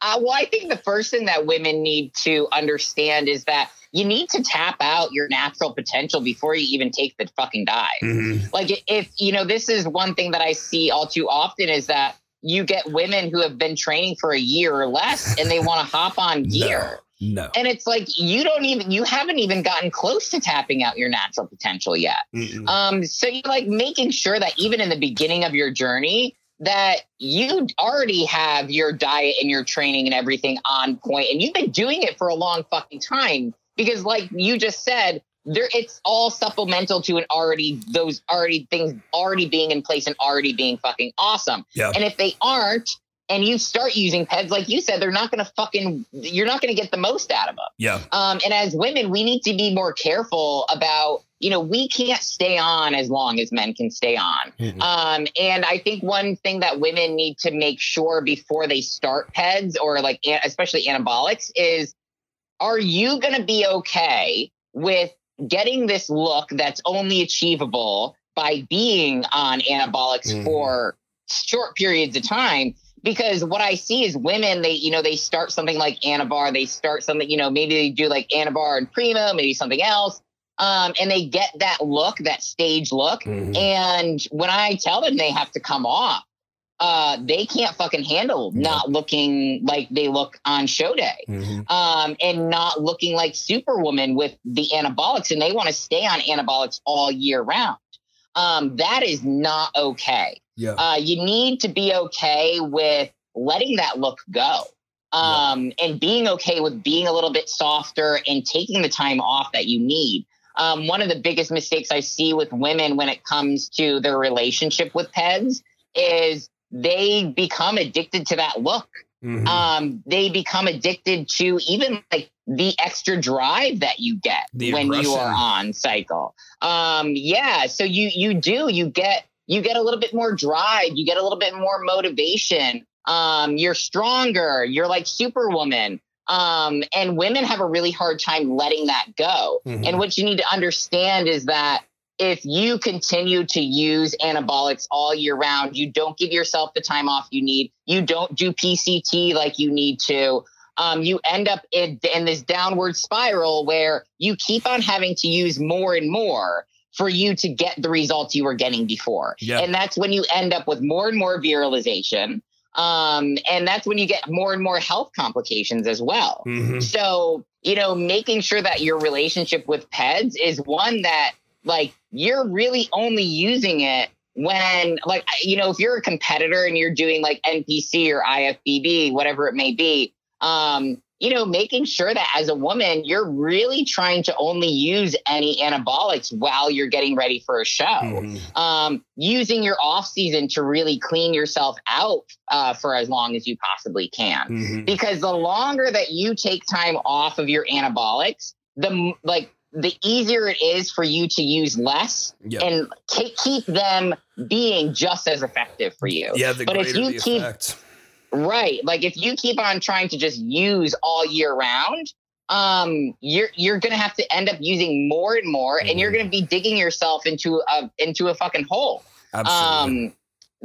Uh, well, I think the first thing that women need to understand is that you need to tap out your natural potential before you even take the fucking dive. Mm-hmm. Like, if you know, this is one thing that I see all too often is that you get women who have been training for a year or less and they want to hop on gear. No. And it's like you don't even you haven't even gotten close to tapping out your natural potential yet. Mm-mm. Um so you're like making sure that even in the beginning of your journey that you already have your diet and your training and everything on point and you've been doing it for a long fucking time because like you just said there it's all supplemental to an already those already things already being in place and already being fucking awesome. Yeah. And if they aren't, and you start using peds, like you said, they're not going to fucking, you're not going to get the most out of them. Yeah. Um, and as women, we need to be more careful about, you know, we can't stay on as long as men can stay on. Mm-hmm. Um, and I think one thing that women need to make sure before they start peds or like, especially anabolics is, are you going to be okay with getting this look that's only achievable by being on anabolics mm-hmm. for short periods of time? Because what I see is women, they, you know, they start something like Anavar, they start something, you know, maybe they do like Anavar and Primo, maybe something else. Um, and they get that look, that stage look. Mm-hmm. And when I tell them they have to come off, uh, they can't fucking handle not looking like they look on show day Mhm. um, and not looking like Superwoman with the anabolics, and they want to stay on anabolics all year round. Um, that is not okay. Yeah. Uh, you need to be okay with letting that look go. Um, and being okay with being a little bit softer and taking the time off that you need. Um, one of the biggest mistakes I see with women when it comes to their relationship with PEDs is they become addicted to that look. Mhm. Um, they become addicted to even like the extra drive that you get The when you are on cycle. Um, yeah, so you you do you get you get a little bit more drive, you get a little bit more motivation. Um, you're stronger. You're like Superwoman. Um, and women have a really hard time letting that go. Mhm. And what you need to understand is that if you continue to use anabolics all year round, you don't give yourself the time off you need, you don't do PCT like you need to, um, you end up in, in this downward spiral where you keep on having to use more and more for you to get the results you were getting before. Yeah. And that's when you end up with more and more virilization. Um, and that's when you get more and more health complications as well. Mhm. So, you know, making sure that your relationship with PEDs is one that, like, you're really only using it when, like, you know, if you're a competitor and you're doing like NPC or IFBB, whatever it may be, um, you know, making sure that as a woman, you're really trying to only use any anabolics while you're getting ready for a show Mhm. um, using your off season to really clean yourself out uh, for as long as you possibly can. Mhm. Because the longer that you take time off of your anabolics, the like the easier it is for you to use less Yeah. and ke- keep them being just as effective for you. yeah. The but if you the keep- effect. Right. Like if you keep on trying to just use all year round, um, you're you're gonna have to end up using more and more, and you're Mhm. gonna be digging yourself into a into a fucking hole. Absolutely. Um,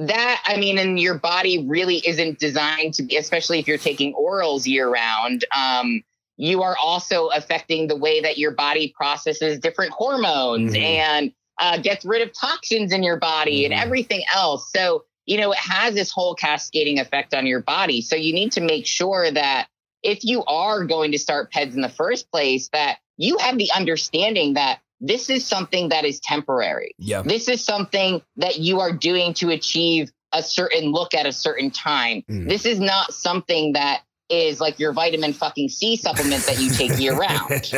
that I mean, and your body really isn't designed to be, especially if you're taking orals year round. Um, you are also affecting the way that your body processes different hormones Mhm. and uh, gets rid of toxins in your body Mhm. and everything else. So you know, it has this whole cascading effect on your body. So you need to make sure that if you are going to start PEDs in the first place, that you have the understanding that this is something that is temporary. yeah. This is something that you are doing to achieve a certain look at a certain time. Mm. This is not something that is like your vitamin fucking C supplement that you take year round.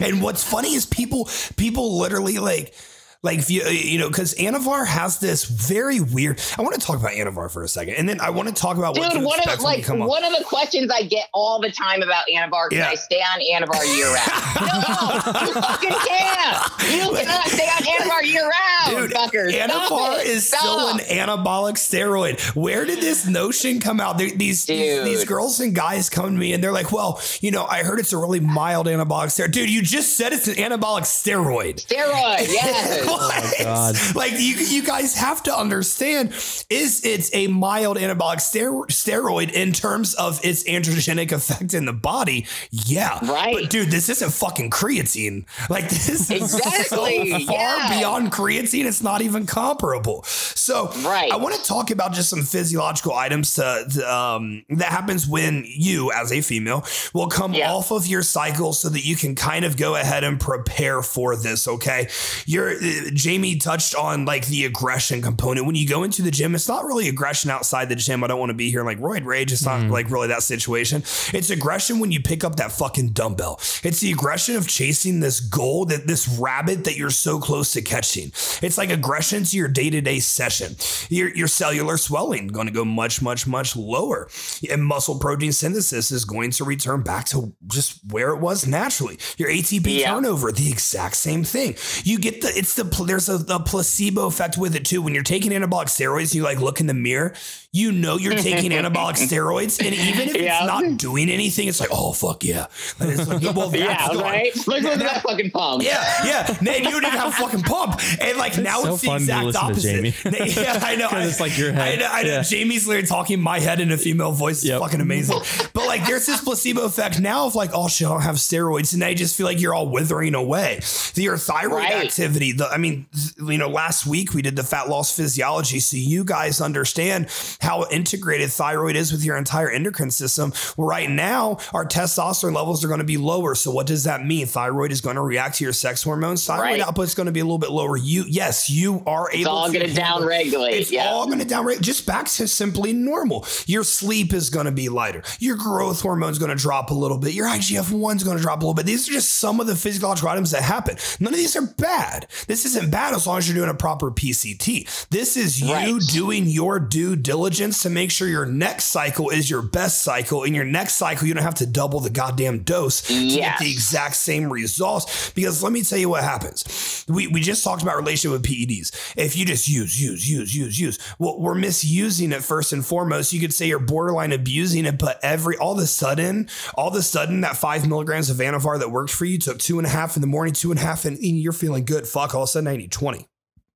*laughs* and what's funny is people people literally like like if you uh, you know because Anavar has this very weird. I want to talk about Anavar for a second, and then I want to talk about what Dude, to one of like one of the questions I get all the time about Anavar can Yeah. I stay on Anavar year round? *laughs* no, you fucking can't. You cannot stay on Anavar year round, Dude, fucker. Stop Anavar it. is Stop. still an anabolic steroid. Where did this notion come out? These, these these girls and guys come to me and they're like, "Well, you know, I heard it's a really mild anabolic steroid." Dude, you just said it's an anabolic steroid. steroid. *laughs* Yes. What? God. *laughs* Like you, you guys have to understand, is it's a mild anabolic stero- steroid in terms of its androgenic effect in the body? Yeah, Right. But dude, this isn't fucking creatine. Like this is so far yeah. beyond creatine. It's not even comparable. So Right. I want to talk about just some physiological items to, to, um, that happens when you, as a female, will come Yeah. off of your cycle so that you can kind of go ahead and prepare for this. Okay, you're Jamie touched on like the aggression component. When you go into the gym, it's not really aggression outside the gym. I don't want to be here like roid rage. It's not mm. like really that situation. It's aggression when you pick up that fucking dumbbell. It's the aggression of chasing this goal that this rabbit that you're so close to catching. It's like aggression to your day to day session. Your your cellular swelling going to go much much much lower, and muscle protein synthesis is going to return back to just where it was naturally. Your ATP Yeah. turnover, the exact same thing. You get the it's the pl- there's a, a placebo effect with it too. When you're taking anabolic steroids, you like look in the mirror, you know you're taking *laughs* anabolic steroids, and even if Yeah. it's not doing anything, it's like oh fuck yeah. And it's like, well, *laughs* that's Yeah, gone. right. *laughs* Look at that fucking pump. Yeah, yeah. And you didn't have a fucking pump. And like now so it's the fun to exact listen to opposite. Jamie. yeah, I know. 'Cause it's I- like your head. I know, I know. Yeah. Jamie's literally talking my head in a female voice. It's Yep. fucking amazing. But like there's this placebo effect now of like, oh shit, I don't have steroids. And now you just feel like you're all withering away. The, your thyroid Right. activity, the I mean mean, you know, last week we did the fat loss physiology. So you guys understand how integrated thyroid is with your entire endocrine system. Well, right now, our testosterone levels are going to be lower. So what does that mean? Thyroid is going to react to your sex hormones. Thyroid right. output is going to be a little bit lower. You, yes, you are able it's all to. going to down regulate. It's yeah. all going to down regulate. Just back to simply normal. Your sleep is going to be lighter. Your growth hormone is going to drop a little bit. Your IGF 1 is going to drop a little bit. These are just some of the physiological items that happen. None of these are bad. This isn't bad as long as you're doing a proper PCT. This is you right. doing your due diligence to make sure your next cycle is your best cycle. In your next cycle, you don't have to double the goddamn dose to yes. get the exact same results. Because let me tell you what happens. We, we just talked about relationship with PEDs. If you just use, use, use, use, use, well, we're misusing it first and foremost. You could say you're borderline abusing it, but every all of a sudden, all of a sudden, that five milligrams of Anavar that worked for you took two and a half in the morning, two and a half, and you're feeling good. Fuck, all of a sudden I need 20.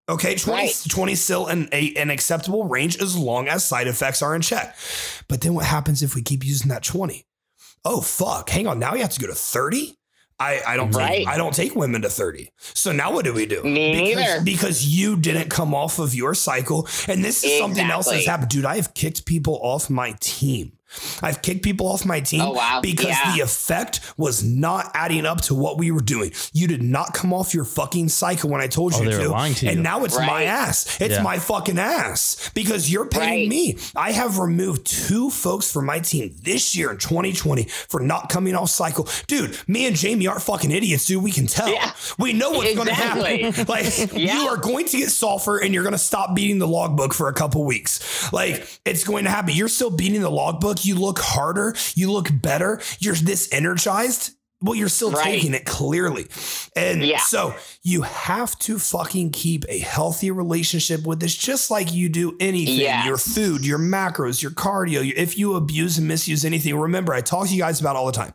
Okay, 20, right. 20 still an, a, an acceptable range as long as side effects are in check. But then what happens if we keep using that 20? Oh, fuck. Hang on. Now you have to go to 30? I, I don't right. take I don't take women to 30. So now what do we do? Me because, neither. Because you didn't come off of your cycle. And this is exactly. something else that's happened. Dude, I have kicked people off my team I've kicked people off my team oh, wow. because yeah. the effect was not adding up to what we were doing. You did not come off your fucking cycle when I told oh, you to. to and you. now it's right. my ass. It's yeah. my fucking ass because you're paying right. me. I have removed two folks from my team this year in 2020 for not coming off cycle. Dude, me and Jamie aren't fucking idiots, dude. We can tell. Yeah. We know what's exactly. going to happen. like *laughs* you are going to get sulfur and you're going to stop beating the logbook for a couple weeks. Like it's going to happen. You're still beating the logbook you look harder, you look better, you're this energized. Well, you're still right. taking it clearly. And yeah. so you have to fucking keep a healthy relationship with this, just like you do anything yes. your food, your macros, your cardio. If you abuse and misuse anything, remember, I talk to you guys about all the time.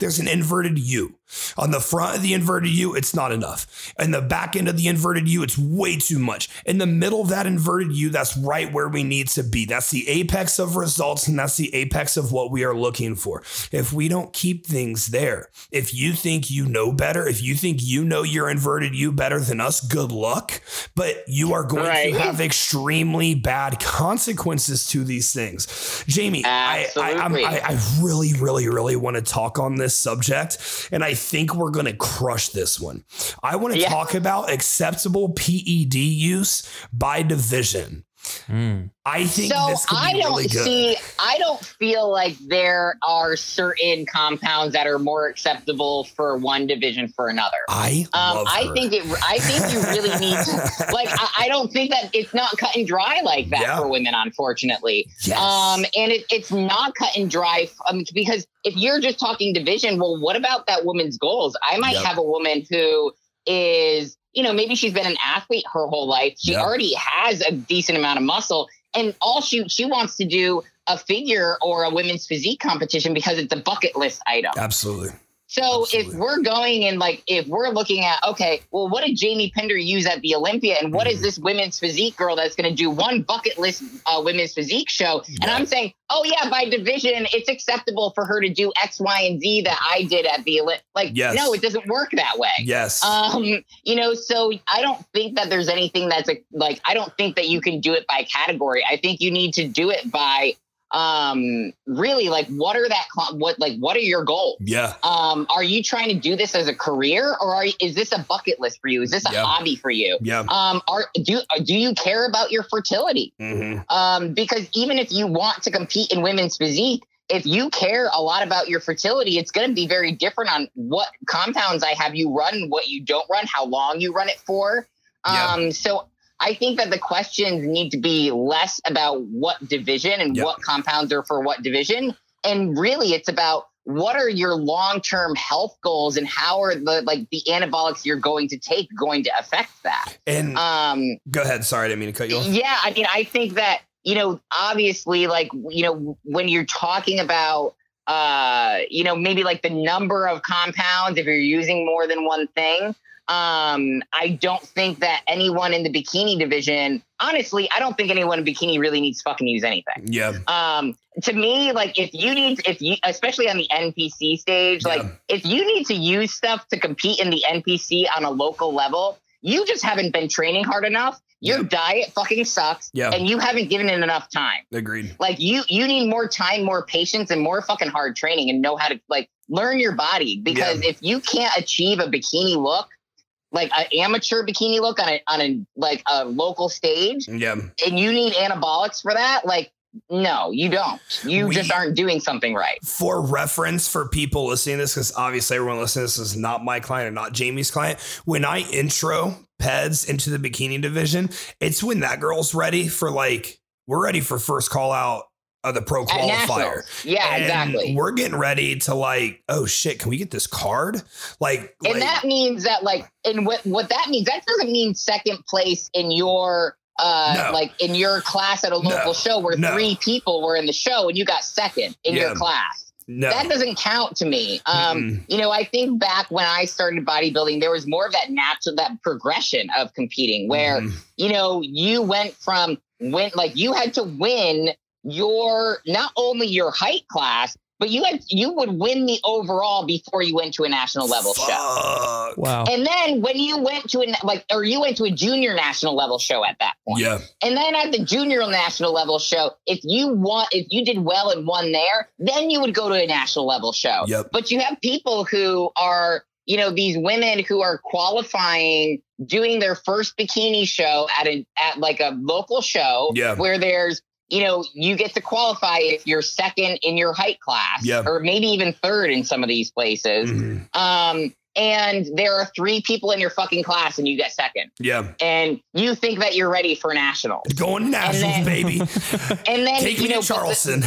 There's an inverted U. On the front of the inverted U, it's not enough. In the back end of the inverted U, it's way too much. In the middle of that inverted U, that's right where we need to be. That's the apex of results, and that's the apex of what we are looking for. If we don't keep things there, if you think you know better, if you think you know your inverted U better than us, good luck. But you are going right. to have extremely bad consequences to these things. Jamie, I, I, I, I really, really, really want to talk on this subject. And I think we're going to crush this one. I want to yeah. talk about acceptable PED use by division. Mm. I think so. I don't really see. I don't feel like there are certain compounds that are more acceptable for one division for another. I um, I her. think it. I think you really need to. *laughs* like, I, I, don't think that it's not cut and dry like that yeah. for women, unfortunately. Yes. Um, and it, it's not cut and dry um, because if you're just talking division, well, what about that woman's goals? I might yep. have a woman who is you know, maybe she's been an athlete her whole life. She yeah. already has a decent amount of muscle, and all she she wants to do a figure or a women's physique competition because it's a bucket list item. Absolutely. So Absolutely. if we're going and like if we're looking at okay, well, what did Jamie Pinder use at the Olympia, and what mm-hmm. is this women's physique girl that's going to do one bucket list uh, women's physique show? Yeah. And I'm saying, oh yeah, by division, it's acceptable for her to do X, Y, and Z that I did at the Olymp. Like, yes. no, it doesn't work that way. Yes. Um, you know, so I don't think that there's anything that's a, like I don't think that you can do it by category. I think you need to do it by um really like what are that what like what are your goals yeah um are you trying to do this as a career or are is this a bucket list for you is this a yeah. hobby for you yeah um are do do you care about your fertility mm-hmm. um because even if you want to compete in women's physique if you care a lot about your fertility, it's going to be very different on what compounds I have you run, what you don't run, how long you run it for. Yeah. Um, so I think that the questions need to be less about what division and yep. what compounds are for what division. And really, it's about what are your long-term health goals and how are the like the anabolics you're going to take going to affect that and um go ahead sorry i didn't mean to cut you off yeah i mean i think that you know obviously like you know when you're talking about uh you know maybe like the number of compounds if you're using more than one thing um, I don't think that anyone in the bikini division, honestly, I don't think anyone in bikini really needs fucking use anything. Yeah. Um, to me, like if you need, if you, especially on the NPC stage, yeah. like if you need to use stuff to compete in the NPC on a local level, you just haven't been training hard enough. Your Yep. diet fucking sucks, Yeah. and you haven't given it enough time. Agreed. Like you, you need more time, more patience, and more fucking hard training, and know how to like learn your body. Because if you can't achieve a bikini look, like an amateur bikini look on a on a like a local stage, Yeah. and you need anabolics for that, like no, you don't. You We- just aren't doing something right. For reference for people listening to this, because obviously everyone listening to this is not my client or not Jamie's client. When I intro Peds into the bikini division, it's when that girl's ready for like, we're ready for first call out of the pro qualifier. Yeah, And exactly. We're getting ready to like, oh shit, can we get this card? Like, And like- that means that like and what what that means, that doesn't mean second place in your uh No. like in your class at a local No. show where No. three people were in the show and you got second in Yeah. your class. no. That doesn't count to me. Um, you know, I think back when I started bodybuilding, there was more of that natural that progression of competing where Mhm. you know, you went from win like you had to win your not only your height class, but you had you would win the overall before you went to a national level show. Wow. And then when you went to a like or you went to a junior national level show at that point. Yeah. And then at the junior national level show, if you won if you did well and won there, then you would go to a national level show. Yep. But you have people who are, you know, these women who are qualifying, doing their first bikini show at a at like a local show Yeah. where there's, you know, you get to qualify if you're second in your height class, Yeah. or maybe even third in some of these places. Mhm. Um, and there are three people in your fucking class, and you get second, Yeah. and you think that you're ready for nationals. Going nationals, then- baby. *laughs* And then Take you me know, to but the- Charleston. the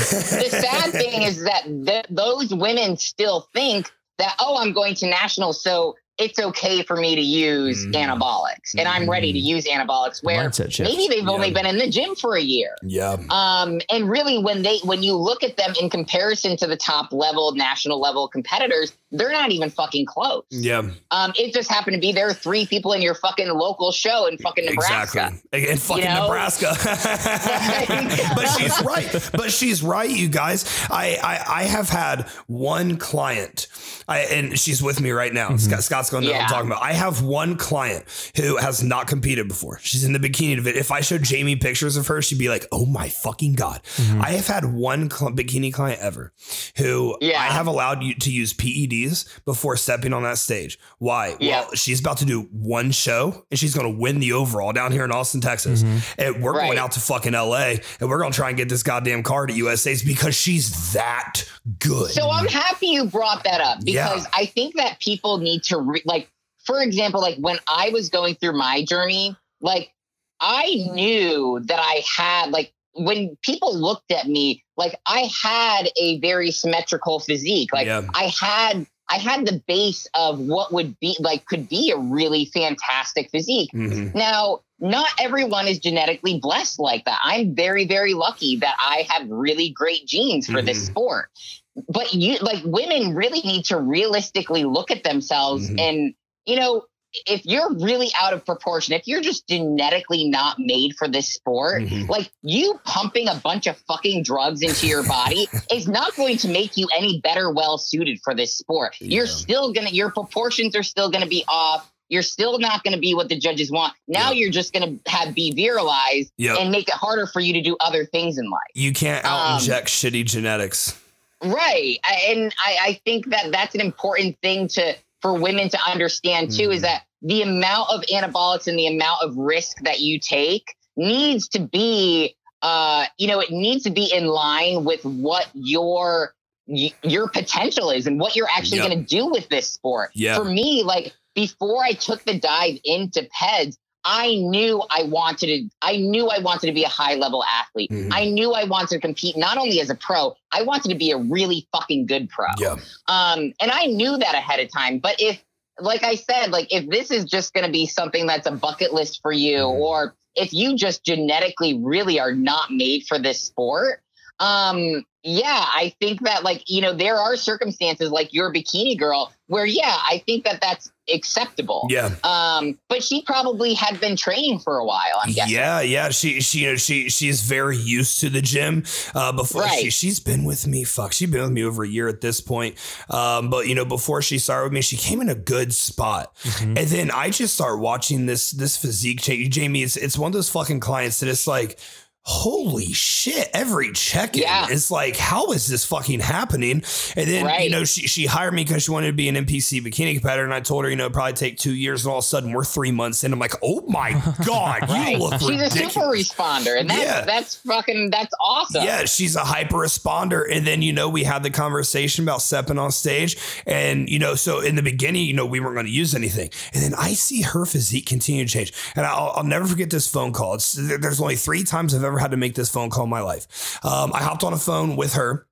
sad thing is that th- those women still think that oh i'm going to nationals so it's okay for me to use Mhm. anabolics and i'm ready to use anabolics where Mindset shift. maybe they've only been in the gym for a year yeah. um, and really when they when you look at them in comparison to the top level national level competitors they're not even fucking close Yeah. um, it just happened to be there are three people in your fucking local show in fucking nebraska Exactly. In fucking know? Nebraska. *laughs* *laughs* but she's right. But she's right, you guys. I, I I have had one client, I, and she's with me right now. Scott, Scott's going to know what I'm talking about. I have one client who has not competed before. She's in the bikini division. If I showed Jamie pictures of her, she'd be like, "Oh my fucking god!" Mm-hmm. I have had one cl- bikini client ever who Yeah. I have allowed you to use PEDs before stepping on that stage. Why? Yeah. Well, she's about to do one show and she's going to win the overall down here in Austin, Texas. Mm-hmm. And we're going out to fucking LA and we're going to try and get this goddamn card at USA's because she's that good. So I'm happy you brought that up Yeah. because I think that people need to re- like, for example, like when I was going through my journey, like I knew that I had like when people looked at me, like I had a very symmetrical physique. Like Yeah. I had I had the base of what would be like could be a really fantastic physique. Mhm. Now, not everyone is genetically blessed like that. I'm very, very lucky that I have really great genes for this Mhm. sport. But you like women really need to realistically look at themselves Mhm. and, you know, if you're really out of proportion, if you're just genetically not made for this sport, Mhm. like you pumping a bunch of fucking drugs into your body *laughs* is not going to make you any better well suited for this sport. You're still going to, your proportions are still going to be off. You're still not going to be what the judges want. Now Yeah. you're just going to have be virilized Yep. and make it harder for you to do other things in life. You can't Um, out inject shitty genetics. Right. I- And I, I think that that's an important thing to for women to understand too Mhm. is that the amount of anabolics and the amount of risk that you take needs to be uh you know it needs to be in line with what your your potential is and what you're actually Yep. going to do with this sport. Yeah. For me like before I took the dive into PEDS I knew I wanted to I knew I wanted to be a high level athlete. Mhm. I knew I wanted to compete not only as a pro, I wanted to be a really fucking good pro. Yeah. Um, and I knew that ahead of time. But if, like I said, like if this is just going to be something that's a bucket list for you, Mhm. or if you just genetically really are not made for this sport, Um, yeah, I think that like, you know, there are circumstances like your bikini girl where, yeah, I think that that's acceptable. Yeah. Um, but she probably had been training for a while. I'm guessing. Yeah, yeah. She, she, you know, she, she's very used to the gym. Uh, before Right. she, she's been with me. Fuck, she's been with me over a year at this point. Um, but you know, before she started with me, she came in a good spot, Mhm. and then I just start watching this, this physique change. Jamie, it's, it's one of those fucking clients that it's like. Holy shit, every check-in Yeah. is like, how is this fucking happening? And then, you know, she, she hired me because she wanted to be an NPC bikini competitor. And I told her, you know, it'd probably take two years. And all of a sudden we're three months in. I'm like, oh my *laughs* God, you Right. look She's ridiculous. a super responder, and that's Yeah. that's fucking that's awesome. Yeah, she's a hyper responder. And then, you know, we had the conversation about stepping on stage. And, you know, so in the beginning, you know, we weren't going to use anything. And then I see her physique continue to change. And I'll, I'll never forget this phone call. It's, there's only three times I've ever had to make this phone call in my life. Um, I hopped on a phone with her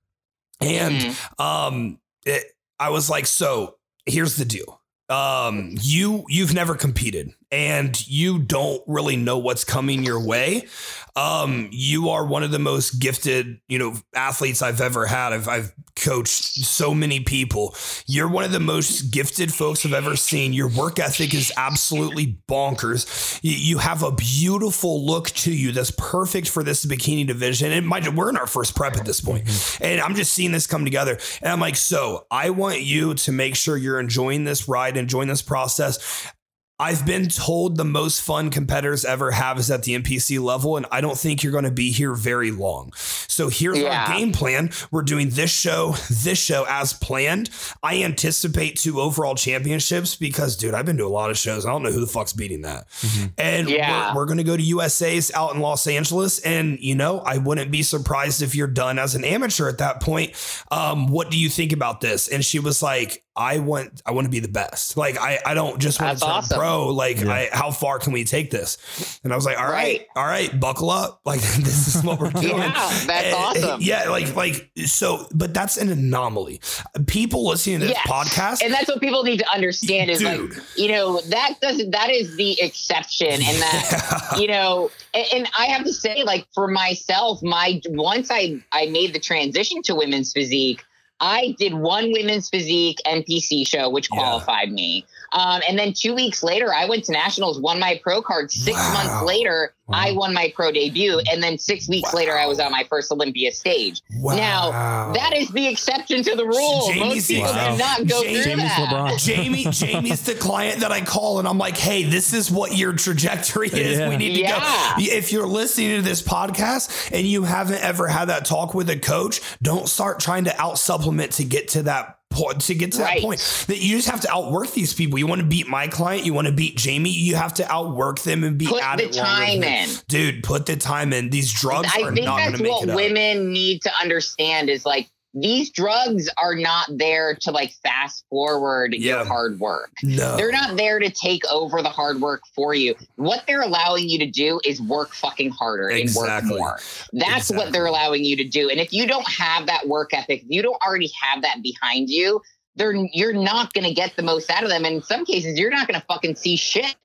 and Mhm. um, it, I was like, so here's the deal. Um, you you've never competed and you don't really know what's coming your way. Um, you are one of the most gifted, you know, athletes I've ever had. I've, I've coached so many people. You're one of the most gifted folks I've ever seen. Your work ethic is absolutely bonkers. You, you have a beautiful look to you that's perfect for this bikini division. And mind you, we're in our first prep at this point. And I'm just seeing this come together. And I'm like, so I want you to make sure you're enjoying this ride, enjoying this process. I've been told the most fun competitors ever have is at the NPC level, and I don't think you're going to be here very long. So here's Yeah. our game plan. We're doing this show, this show as planned. I anticipate two overall championships because, dude, I've been to a lot of shows. I don't know who the fuck's beating that. And Yeah. we're, we're going to go to USA's out in Los Angeles. And, you know, I wouldn't be surprised if you're done as an amateur at that point. Um, what do you think about this? And she was like, I want, I want to be the best. Like, I, I don't just want That's to turn awesome. pro. Like, Yeah. I, how far can we take this? And I was like, all right, Right. all right, buckle up. *laughs* Like, this is what we're *laughs* doing. Yeah, that's And- awesome. Yeah. Like, like, so, but that's an anomaly. People listening to this Yes. podcast, and that's what people need to understand is Dude. like you know that doesn't that is the exception and that *laughs* you know and, and i have to say like for myself my once i i made the transition to women's physique i did one women's physique npc show which Yeah. qualified me um, and then two weeks later i went to nationals won my pro card six Wow. months later i won my pro debut and then six weeks later i was on my first olympia stage wow. now that is the exception to the rule Jamie's most people exception. do not go Jamie- through Jamie's that LeBron. Jamie, Jamie's the client that I call, and I'm like, "Hey, this is what your trajectory is. Yeah. We need to Yeah. go." If you're listening to this podcast and you haven't ever had that talk with a coach, don't start trying to out supplement to get to that point. To get to that point, that you just have to outwork these people. You want to beat my client, you want to beat Jamie, you have to outwork them and be Put at the it time in. dude. Put the time in. These drugs I are think not going that's to make what it up. women need to understand is like these drugs are not there to like fast forward Yeah. your hard work. No, They're not there to take over the hard work for you. What they're allowing you to do is work fucking harder Exactly. and work more. That's Exactly. what they're allowing you to do. And if you don't have that work ethic, you don't already have that behind you, they're you're not going to get the most out of them. And in some cases, you're not going to fucking see shit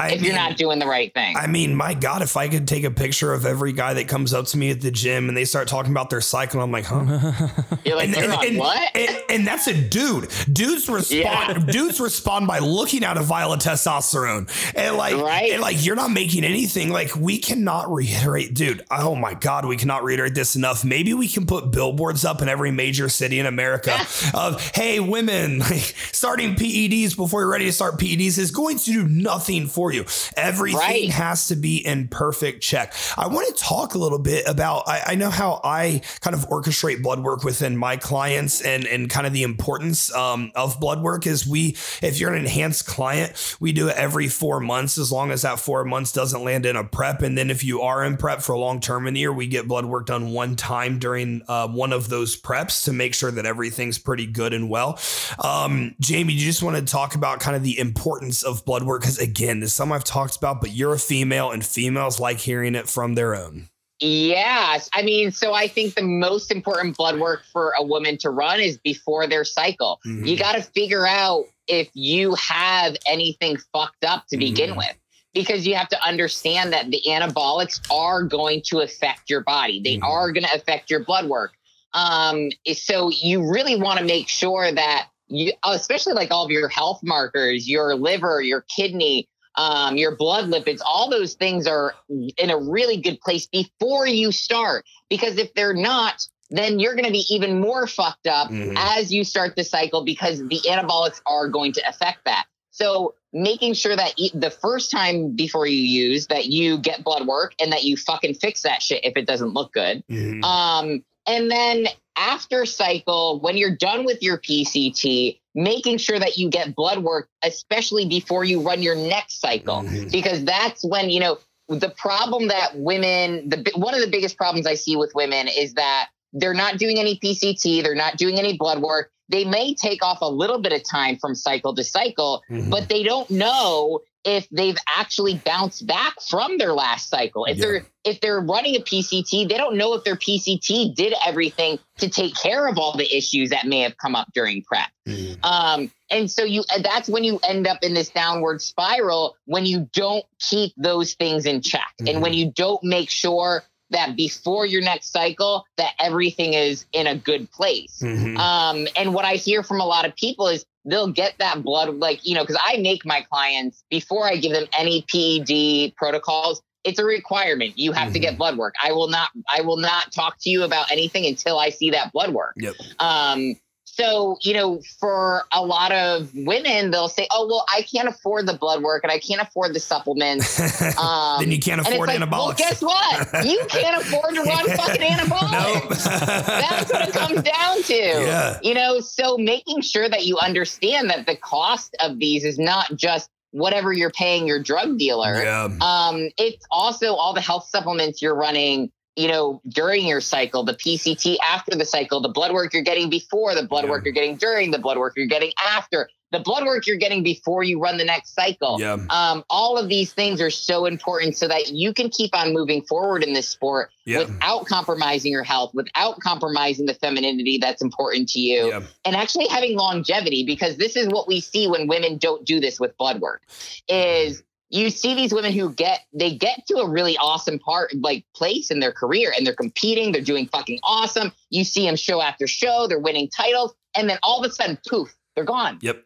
I if you're not doing the right thing. I mean, my God, if I could take a picture of every guy that comes up to me at the gym and they start talking about their cycle, I'm like, huh? *laughs* you're like, And, and- on and- what? and- that's a dude. Dudes respond. Yeah. *laughs* Dudes respond by looking at a vial of testosterone, and like, Right. and like, you're not making anything. Like, we cannot reiterate, dude. Oh my God, we cannot reiterate this enough. Maybe we can put billboards up in every major city in America *laughs* of, hey, women, like, starting PEDs before you're ready to start PEDs is going to do nothing for you. Everything Right. has to be in perfect check. I want to talk a little bit about. I, I know how I kind of orchestrate blood work within my clients, and and kind of the importance um, of blood work is we. If you're an enhanced client, we do it every four months, as long as that four months doesn't land in a prep, and then if you are in prep for a long term in the year, we get blood work done one time during uh, one of those preps to make sure that everything's pretty good and well. Um, Jamie, do you just want to talk about kind of the importance of blood work? Because again, this something I've talked about, but you're a female and females like hearing it from their own. Yes. I mean, so I think the most important blood work for a woman to run is before their cycle. Mhm. You got to figure out if you have anything fucked up to begin Mhm. with. because you have to understand that the anabolics are going to affect your body. They Mhm. are going to affect your blood work. Um, so you really want to make sure that you, especially like all of your health markers, your liver, your kidney, um, your blood lipids, all those things are in a really good place before you start. Because if they're not, then you're going to be even more fucked up Mhm. as you start the cycle because the anabolics are going to affect that. So making sure that the first time before you use that you get blood work and that you fucking fix that shit if it doesn't look good. Mhm. Um, and then after cycle, when you're done with your PCT, making sure that you get blood work, especially before you run your next cycle, Mhm. because that's when, you know, the problem that women, the one of the biggest problems I see with women is that they're not doing any PCT, they're not doing any blood work. They may take off a little bit of time from cycle to cycle, Mhm. but they don't know if they've actually bounced back from their last cycle. If Yeah. they're if they're running a PCT, they don't know if their PCT did everything to take care of all the issues that may have come up during prep. Mhm. Um, and so you that's when you end up in this downward spiral when you don't keep those things in check Mhm. and when you don't make sure that before your next cycle that everything is in a good place. Mhm. Um, and what I hear from a lot of people is they'll get that blood, like, you know, because I make my clients before I give them any PED protocols, it's a requirement. You have to Mhm. get blood work. I will not, I will not talk to you about anything until I see that blood work. Yep. Um, so, you know, for a lot of women, they'll say, oh, well, I can't afford the blood work and I can't afford the supplements. Um, *laughs* then you can't it's afford like, anabolics. well, guess what? You can't afford to run fucking *laughs* anabolics. Nope. That's what it comes down to. Yeah. You know, so making sure that you understand that the cost of these is not just whatever you're paying your drug dealer. Yeah. Um, it's also all the health supplements you're running, you know, during your cycle, the PCT after the cycle, the blood work you're getting before, the blood Yeah. work you're getting during, the blood work you're getting after, the blood work you're getting before you run the next cycle. Yeah. Um, all of these things are so important so that you can keep on moving forward in this sport Yeah. without compromising your health, without compromising the femininity that's important to you, Yeah. and actually having longevity. Because this is what we see when women don't do this with blood work: is you see these women who get they get to a really awesome part like place in their career and they're competing, they're doing fucking awesome. You see them show after show, they're winning titles, and then all of a sudden, poof, they're gone. Yep.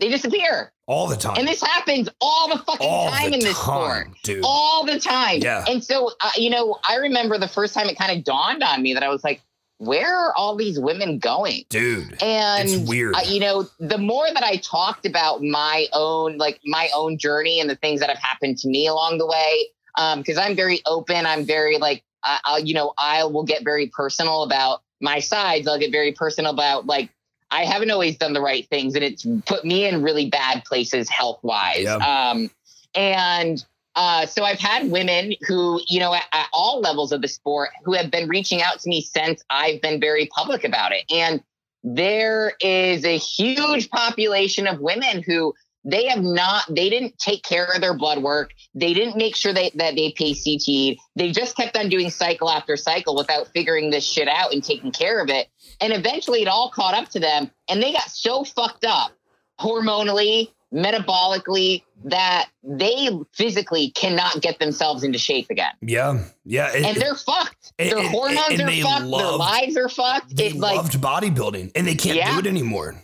They disappear. All the time. And this happens all the fucking All time the in this sport. dude. All the time. Yeah. And so, uh, you know, I remember the first time it kind of dawned on me that I was like, where are all these women going? dude. And It's weird. uh, you know, the more that I talked about my own, like my own journey and the things that have happened to me along the way, because I'm very open. I'm very like, I, I'll, you know, I will get very personal about my sides. I'll get very personal about like, I haven't always done the right things, and it's put me in really bad places health wise. Yeah. Um, and uh, so I've had women who, you know, at, at all levels of the sport, who have been reaching out to me since I've been very public about it. And there is a huge population of women who they have not, they didn't take care of their blood work. They didn't make sure they, that they PCT. They just kept on doing cycle after cycle without figuring this shit out and taking care of it. And eventually it all caught up to them and they got so fucked up hormonally, metabolically, that they physically cannot get themselves into shape again. Yeah. Yeah. It- And they're fucked. and- Their hormones and are fucked. their lives are fucked. they It's like loved bodybuilding and they can't Yeah. do it anymore.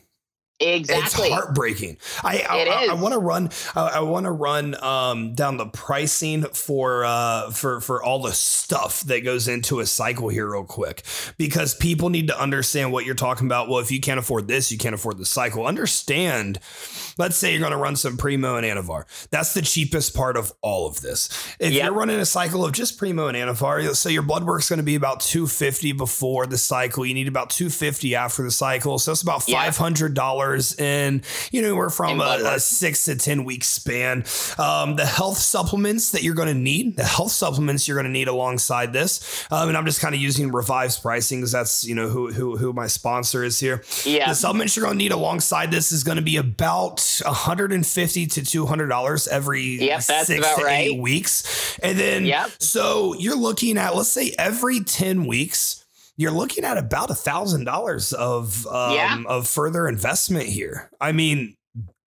Exactly. It's heartbreaking. I I, I. I want to run. I, I want to run um, down the pricing for uh, for for all the stuff that goes into a cycle here real quick because people need to understand what you're talking about. Well, if you can't afford this, you can't afford the cycle. Understand. Let's say you're going to run some Primo and Anavar. That's the cheapest part of all of this. If Yep. you're running a cycle of just Primo and Anavar, so your blood work's going to be about 250 before the cycle. You need about 250 after the cycle. So it's about Yeah. $500 in, you know, we're from a, a six to 10 week span. Um, the health supplements that you're going to need, the health supplements you're going to need alongside this. Um, and I'm just kind of using Revive's pricing because that's, you know, who, who, who my sponsor is here. Yeah. The supplements you're going to need alongside this is going to be about 150 to 200 dollars every Yep, six to eight weeks, and then Yep. so you're looking at let's say every 10 weeks. You're looking at about a thousand dollars of um, Yeah. of further investment here. I mean,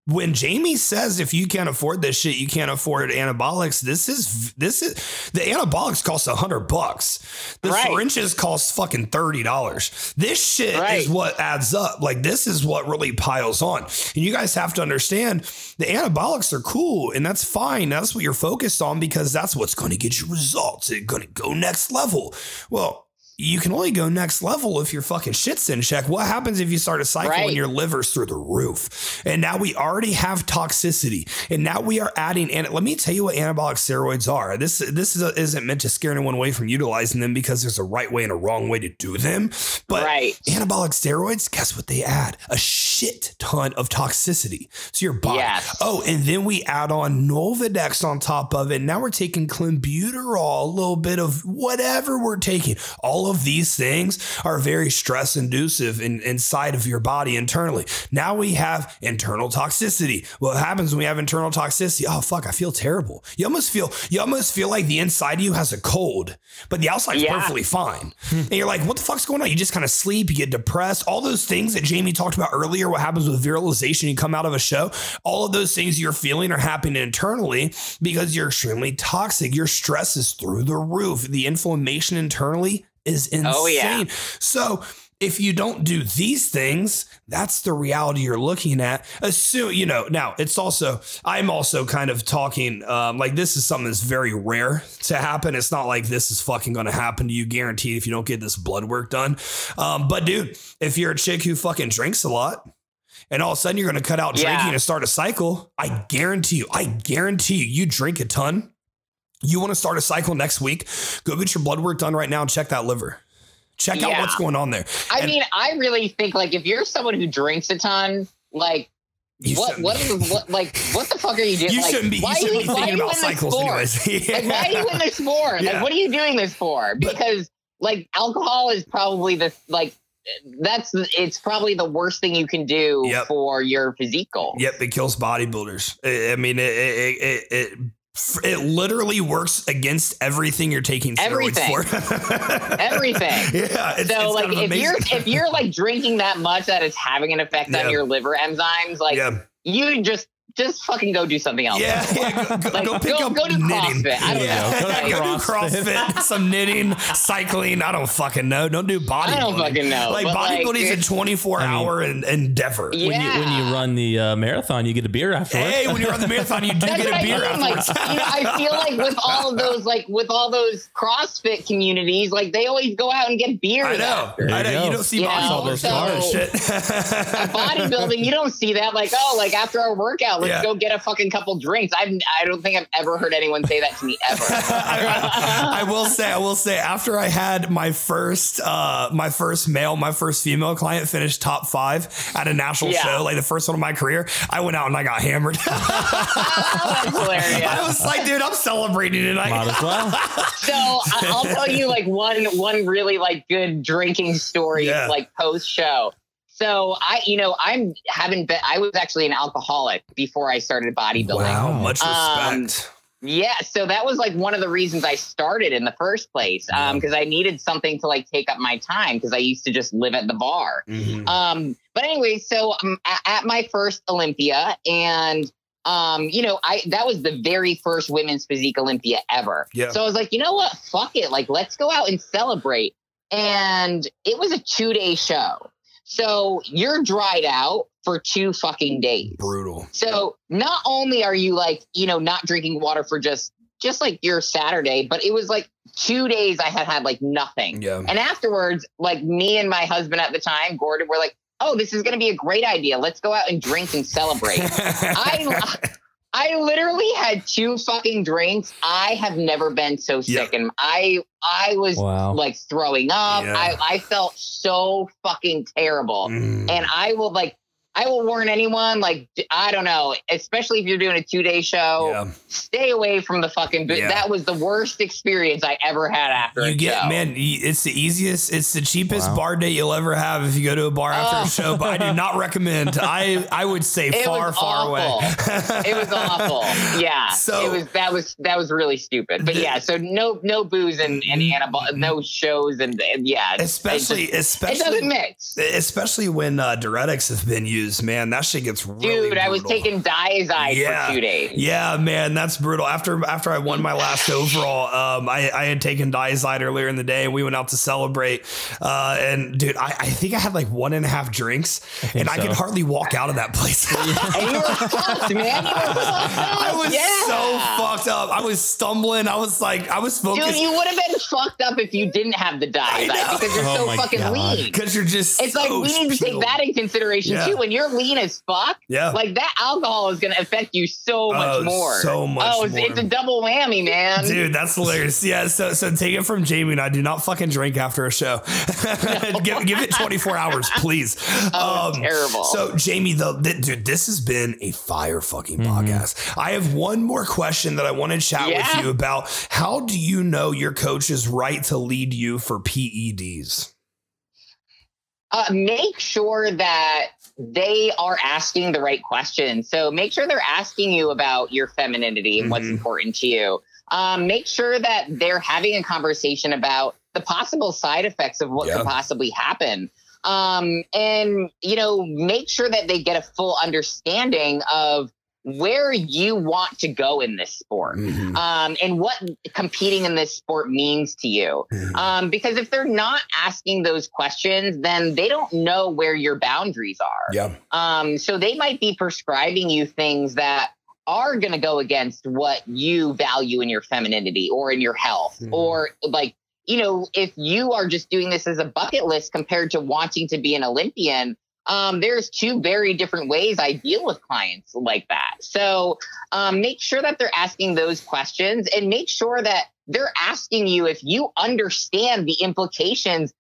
when Jamie says if you can't afford this shit, you can't afford anabolics. This is this is the anabolics cost a hundred bucks. The Right. syringes cost fucking thirty dollars. This shit Right. is what adds up. Like this is what really piles on. And you guys have to understand the anabolics are cool and that's fine. That's what you're focused on because that's what's going to get you results. It's going to go next level. Well. You can only go next level if your fucking shit's in check. What happens if you start a cycle Right. and your liver's through the roof? And now we already have toxicity, and now we are adding. And let me tell you what anabolic steroids are. This this is isn't meant to scare anyone away from utilizing them because there's a right way and a wrong way to do them. But Right. anabolic steroids, guess what they add? A shit ton of toxicity to your body. Yes. Oh, and then we add on Nolvadex on top of it. Now we're taking clenbuterol, a little bit of whatever we're taking. All of these things are very stress inducive in, inside of your body internally. Now we have internal toxicity. What happens when we have internal toxicity? Oh fuck, I feel terrible. You almost feel you almost feel like the inside of you has a cold, but the outside's Yeah. perfectly fine. and you're like, what the fuck's going on? You just kind of sleep, you get depressed. All those things that Jamie talked about earlier, what happens with virilization, you come out of a show, all of those things you're feeling are happening internally because you're extremely toxic. Your stress is through the roof. The inflammation internally is insane. Oh, yeah. So if you don't do these things, that's the reality you're looking at. Assume, you know, now it's also, I'm also kind of talking um, like this is something that's very rare to happen. It's not like this is fucking going to happen to you guaranteed if you don't get this blood work done. Um, but dude, if you're a chick who fucking drinks a lot, and all of a sudden you're going to cut out Yeah. drinking and start a cycle, I guarantee you, I guarantee you, you drink a ton. You want to start a cycle next week? Go get your blood work done right now and check that liver. Check out what's going on there. I And mean, I really think like if you're someone who drinks a ton, like you what what, is, what like what the fuck are you doing? You like, shouldn't be. You why shouldn't are be thinking you about cycles, anyways. *laughs* Like, why are you in this for? Yeah. Like, what are you doing this for? Because like alcohol is probably the like that's it's probably the worst thing you can do Yep. for your physique goal. Yep, it kills bodybuilders. I I mean, it it it, it, it literally works against everything you're taking steroids Everything. for. *laughs* Everything. yeah, it's, so it's like kind of if amazing. you're if you're like drinking that much that it's having an effect Yeah. on your liver enzymes, like yeah, you just just fucking go do something else. yeah, yeah, go, go, Like, go pick go- up go do knitting. CrossFit. I don't yeah, know. go, Go to do CrossFit. CrossFit, *laughs* some knitting, cycling. I don't fucking know. Don't do bodybuilding. I don't fucking know, Like but, like, bodybuilding is a 24 I mean- hour en- endeavor. Yeah. When you when you run the uh, marathon, you get a beer afterwards. Hey, when you run the marathon, you do That's get a a I beer mean. Like, you know, I feel like with all of those, like with all those CrossFit communities, like they always go out and get beer. I know. I you know. You go. don't see You bodybuilders know, so- shit. *laughs* bodybuilding, you don't see that. Like, oh, like after our workout, let's Yeah. go get a fucking couple drinks. I've, I don't think I've ever heard anyone say that to me ever. I, *laughs* I will say, I will say, after I had my first, uh, my first male, my first female client finish top five at a national Yeah. show, like the first one of my career, I went out and I got hammered. *laughs* That's hilarious. I was like, dude, I'm celebrating tonight. Might as well. *laughs* So I- I'll tell you like one one really like good drinking story Yeah. like post show. So I you know I'm haven't been I was actually an alcoholic before I started bodybuilding. Wow, much Um, respect. Yeah, so that was like one of the reasons I started in the first place Yeah. um because I needed something to like take up my time because I used to just live at the bar. Mhm. Um, but anyway, so um, at, at my first Olympia, and um, you know, I that was the very first women's physique Olympia ever. Yeah. So I was like, you know what? Fuck it. Like, let's go out and celebrate. And it was a two day show. So you're dried out for two fucking days. Brutal. So not only are you like, you know, not drinking water for just just like your Saturday, but it was like two days I had had like nothing. Yeah. And afterwards, like me and my husband at the time, Gordon, were like, "Oh, this is going to be a great idea. Let's go out and drink and celebrate." *laughs* I I literally had two fucking drinks. I have never been so Yeah. sick, and I I was Wow. like throwing up. Yeah. I I felt so fucking terrible, Mm. and I will like. I will warn anyone, like, I don't know, especially if you're doing a two day show, Yeah. stay away from the fucking booze. Yeah. That was the worst experience I ever had after You a get show. man, it's the easiest, it's the cheapest Wow. bar date you'll ever have if you go to a bar after Oh. a show. But I do not recommend. I I would say *laughs* It far, was far away. It was awful. Yeah. So- it was that was that was really stupid. But The- yeah, so no no booze and, and anabol- no shows and, and yeah. it- especially, it, just- it especially doesn't mix. especially when uh, diuretics have been used use, man, that shit gets really Dude, I was brutal. taking Dyazide Yeah. for two days. Yeah, man, that's brutal. After after I won my last overall, um, I, I had taken Dyazide earlier in the day, and we went out to celebrate. Uh, and dude, I, I think I had like one and a half drinks, and I could hardly walk out of that place. *laughs* And you were fucked, man. You were fucked up. I was Yeah. so fucked up. I was stumbling. I was like, I was focused Dude, you would have been fucked up if you didn't have the know. Dyazide because you're Oh so fucking God. lean. because you're just. It's like we need to take that in consideration Yeah. too. When you're lean as fuck, Yeah. like that alcohol is going to affect you so much Oh, more. so much Oh, it's, more. it's a double whammy, man. Dude, that's hilarious. Yeah, so so take it from Jamie and I. Do not fucking drink after a show. *laughs* give, give it 24 hours, please. *laughs* Oh, terrible. So Jamie, the, the- dude, this has been a fire fucking podcast. I have one more question that I want to chat Yeah. with you about. How do you know your coach is right to lead you for PEDs? uh, make sure that they are asking the right questions. So make sure they're asking you about your femininity and what's Mhm. important to you. Um, make sure that they're having a conversation about the possible side effects of what Yeah. could possibly happen. Um, and, you know, make sure that they get a full understanding of where you want to go in this sport Mhm. um, and what competing in this sport means to you. Mhm. Um, because if they're not asking those questions, then they don't know where your boundaries are. Yeah. Um, so they might be prescribing you things that are going to go against what you value in your femininity or in your health, Mhm. or like, you know, if you are just doing this as a bucket list compared to wanting to be an Olympian, um, there's two very different ways I deal with clients like that. So um, make sure that they're asking those questions and make sure that they're asking you if you understand the implications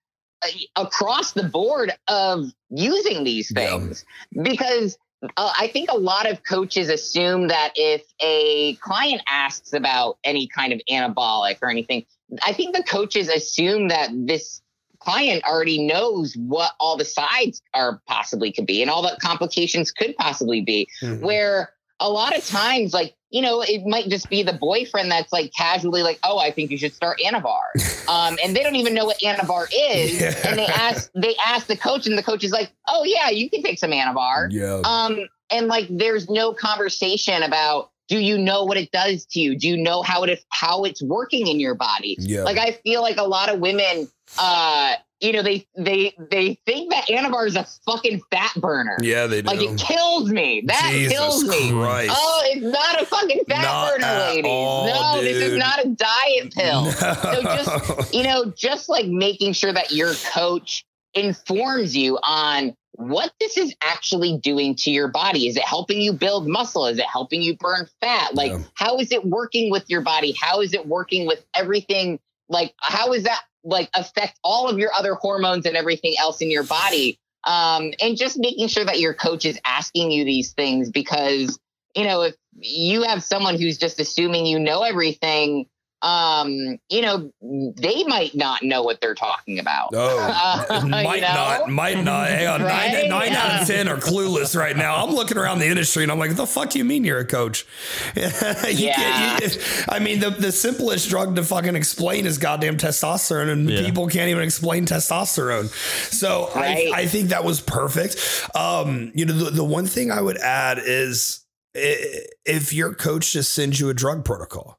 uh, across the board of using these Yeah. things. Because uh, I think a lot of coaches assume that if a client asks about any kind of anabolic or anything, I think the coaches assume that this client already knows what all the sides are possibly could be and all the complications could possibly be Mhm. where a lot of times like you know it might just be the boyfriend that's like casually like oh i think you should start anavar *laughs* um, and they don't even know what anavar is Yeah. and they ask they ask the coach and the coach is like oh yeah you can take some anavar Yeah. um, and like there's no conversation about do you know what it does to you do you know how it is, how it's working in your body Yeah. like I feel like a lot of women, uh, you know, they they they think that Anavar is a fucking fat burner. yeah, they do. Like it kills me. That Jesus kills me. Christ. Oh, it's not a fucking fat Not burner, ladies. all, no, this is not a diet pill. So No. you know, just like making sure that your coach informs you on what this is actually doing to your body. Is it helping you build muscle? Is it helping you burn fat? Like, Yeah. how is it working with your body? How is it working with everything? Like, how is that like affect all of your other hormones and everything else in your body? Um, and just making sure that your coach is asking you these things because, you know, if you have someone who's just assuming you know everything, um, you know, they might not know what they're talking about. Oh, *laughs* Uh, you might know? not, might not. Hang on, nine, Right? nine out Yeah. of ten are clueless right now. I'm looking around the industry and I'm like, the fuck do you mean you're a coach? *laughs* You Yeah. can't- you- I mean, the, the simplest drug to fucking explain is goddamn testosterone, and Yeah. people can't even explain testosterone. So Right. I, I think that was perfect. Um, you know, the, the one thing I would add is if your coach just sends you a drug protocol,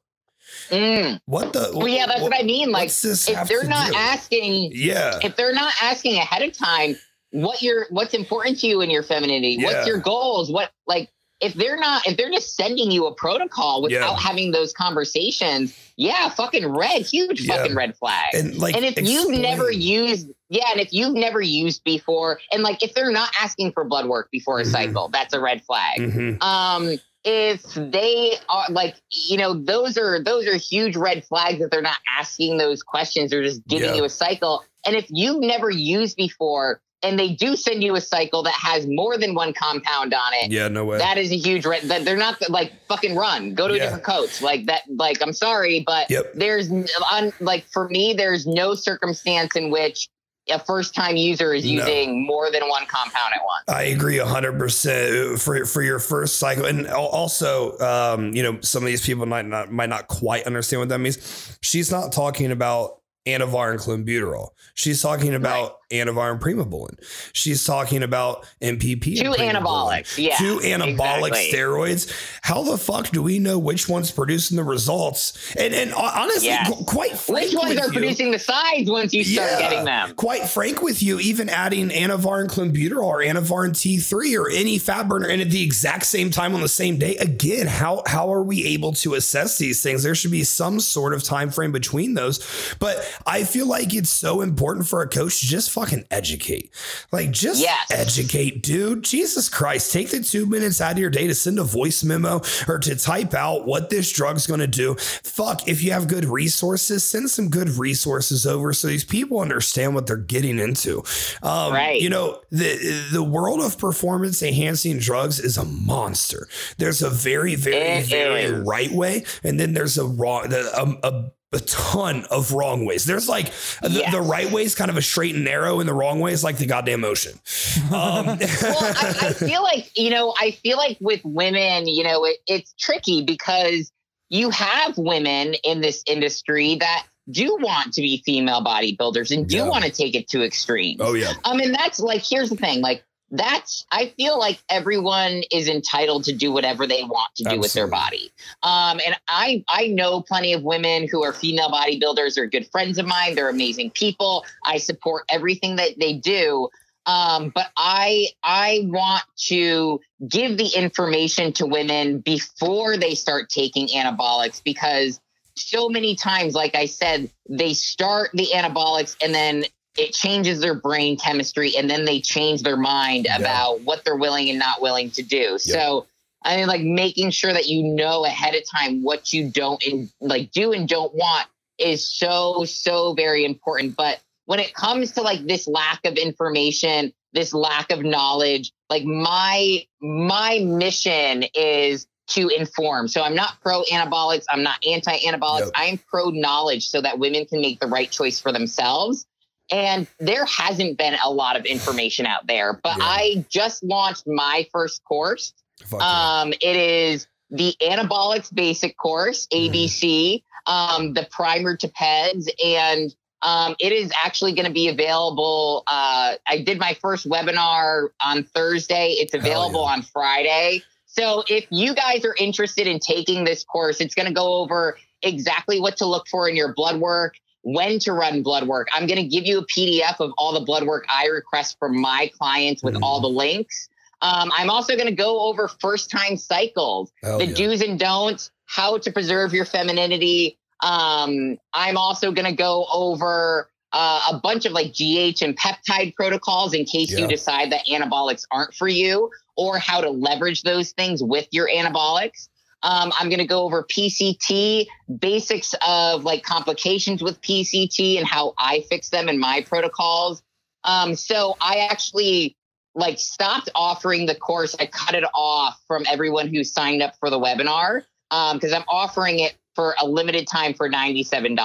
Mm. what the? Well, yeah, that's what I mean. Like, if they're not do? asking, yeah, if they're not asking ahead of time what your what's important to you in your femininity, Yeah. what's your goals, what like if they're not if they're just sending you a protocol without Yeah. having those conversations, yeah, fucking red, huge Yeah. fucking red flag. and like, and if you've never used yeah and if you've never used before and like if they're not asking for blood work before a Mhm. cycle that's a red flag Mhm. um if they are like you know those are those are huge red flags that they're not asking those questions they're just giving Yeah. you a cycle and if you've never used before and they do send you a cycle that has more than one compound on it yeah, no way. that is a huge red that they're not like fucking run go to Yeah. a different coach like that like i'm sorry but Yep. there's on like for me there's no circumstance in which a first time user is No. using more than one compound at once I agree hundred percent for for your first cycle, and also, um, you know, some of these people might not might not quite understand what that means. She's not talking about Anavar and clenbuterol. She's talking about Anavar and Primobolan. She's talking about NPP. Two anabolics, yeah. Two anabolic exactly. steroids. How the fuck do we know which one's producing the results? And and honestly, qu- quite frank Which ones with are you, producing the sides once you start getting them? Quite frank with you, even adding Anavar and Clenbuterol or Anavar and T3 or any fat burner and at the exact same time on the same day, again, how how are we able to assess these things? There should be some sort of time frame between those. But I feel like it's so important for a coach to just fucking educate. Like just Yes. educate, dude. Jesus Christ. Take the two minutes out of your day to send a voice memo or to type out what this drug's gonna do. Fuck, if you have good resources, send some good resources over so these people understand what they're getting into. Um, Right. You know, the the world of performance enhancing drugs is a monster. There's a very, very, It very is. right way, and then there's a wrong, the- a, a, a ton of wrong ways. There's like the, the right way is kind of a straight and narrow, and the wrong way is like the goddamn ocean. Um, *laughs* well, I, I feel like you know, I feel like with women, you know, it, it's tricky because you have women in this industry that do want to be female bodybuilders and do Yeah. want to take it to extremes. oh yeah, I mean, that's like, here's the thing, like. That's I feel like everyone is entitled to do whatever they want to do with their body. Um, and I I know plenty of women who are female bodybuilders. They're good friends of mine. They're amazing people. I support everything that they do. Um, but I I want to give the information to women before they start taking anabolics because so many times, like I said, they start the anabolics and then it changes their brain chemistry and then they change their mind Yeah. about what they're willing and not willing to do. So I mean, like making sure that you know ahead of time what you don't and like do and don't want is so so very important. But when it comes to like this lack of information, this lack of knowledge, like my my mission is to inform. So I'm not pro anabolics. I'm not anti anabolics. Yep. I am pro knowledge so that women can make the right choice for themselves. And there hasn't been a lot of information out there, but Yeah. I just launched my first course. Um, it is the anabolics basic course. ABC, um, the primer to PEDS, and um, it is actually going to be available. Uh, I did my first webinar on Thursday. It's available yeah. on Friday. So if you guys are interested in taking this course, it's going to go over exactly what to look for in your blood work, when to run blood work. I'm going to give you a PDF of all the blood work I request from my clients with Mhm. all the links. Um, I'm also going to go over first time cycles, Hell the yeah. do's and don'ts, how to preserve your femininity. Um, I'm also going to go over uh, a bunch of like GH and peptide protocols in case Yeah. you decide that anabolics aren't for you or how to leverage those things with your anabolics. Um, I'm going to go over PCT, basics of like complications with PCT and how I fix them in my protocols. Um, so I actually like stopped offering the course. I cut it off from everyone who signed up for the webinar because I'm offering it for a limited time for $97.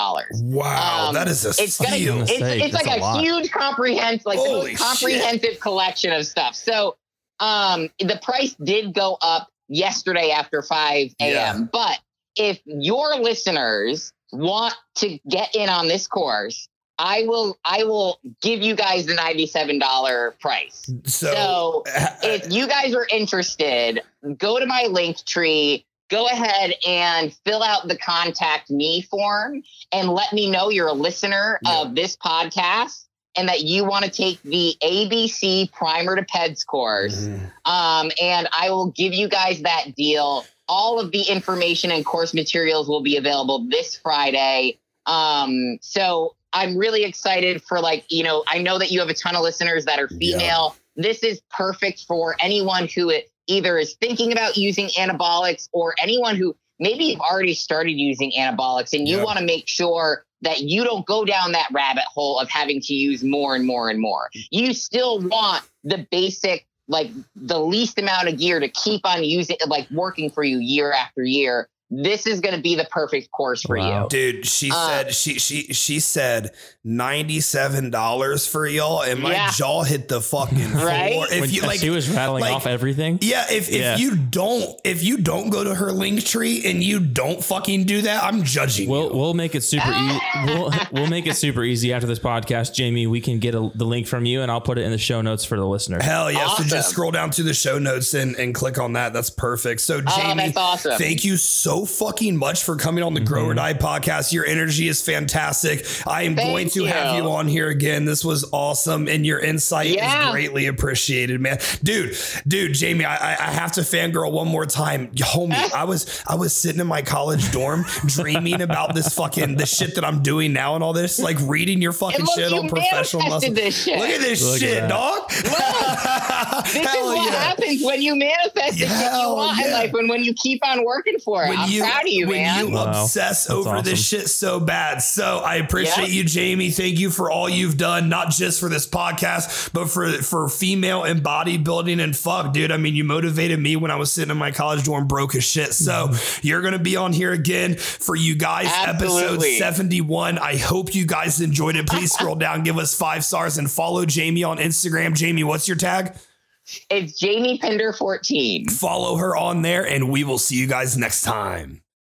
Wow, um, that is a It's gonna, steal. it's, it's like a a, huge comprehensive, like the Holy comprehensive collection of stuff. So, um, the price did go up yesterday after 5 a.m. Yeah. But if your listeners want to get in on this course, I will, I will give you guys the $97 price. so, So uh, if you guys are interested, go to my link tree. Go ahead and fill out the contact me form and let me know you're a listener Yeah. of this podcast and that you want to take the ABC Primer to PEDS course. Mhm. Um, and I will give you guys that deal. All of the information and course materials will be available this Friday. Um, so I'm really excited for like, you know, I know that you have a ton of listeners that are Yeah. female. This is perfect for anyone who either is thinking about using anabolics or anyone who maybe you've already started using anabolics and you Yeah. want to make sure that you don't go down that rabbit hole of having to use more and more and more. You still want the basic, like the least amount of gear to keep on using, like working for you year after year. This is going to be the perfect course for Wow. you. Dude, she Uh, said she she she said ninety seven dollars for y'all, and my Yeah. jaw hit the fucking *laughs* Right? floor. If When you like, she was rattling like- off everything. yeah, if Yeah. if you don't if you don't go to her link tree and you don't fucking do that, I'm judging We'll you. we'll make it super easy. *laughs* We'll, we'll make it super easy after this podcast, Jamie. We can get a, the link from you, and I'll put it in the show notes for the listener. Hell yeah! So just scroll down to the show notes and, and click on that. That's perfect. So Oh, Jamie, that's awesome. thank you so fucking much for coming on the Grow Mm-hmm. or Die podcast. Your energy is fantastic. I am Thank going to have you. you on here again. This was awesome, and your insight Yeah. is greatly appreciated, man. Dude, dude, Jamie, I, I I have to fangirl one more time, homie. *laughs* I was I was sitting in my college dorm dreaming about this fucking the shit that I'm doing now and all this, like reading your fucking look, shit you on professional muscle. manifested this shit. Look at this Look shit, that. dog. *laughs* This is what yeah. happens when you manifest the shit you Hell want in life. When when you keep on working for it. when I'm you, proud of you, when man. you Wow. obsess That's over this shit so bad. So I appreciate Yeah. you, Jamie. Thank you for all you've done, not just for this podcast, but for for female and bodybuilding and fuck, dude. I mean, you motivated me when I was sitting in my college dorm broke as shit. So mm-hmm. you're gonna be on here again for you guys, episode 71. I hope you guys enjoyed it. Please *laughs* scroll down, give us five stars, and follow Jamie on Instagram. Jamie, what's your tag? It's Jamie Pinder 14. Follow her on there, and we will see you guys next time.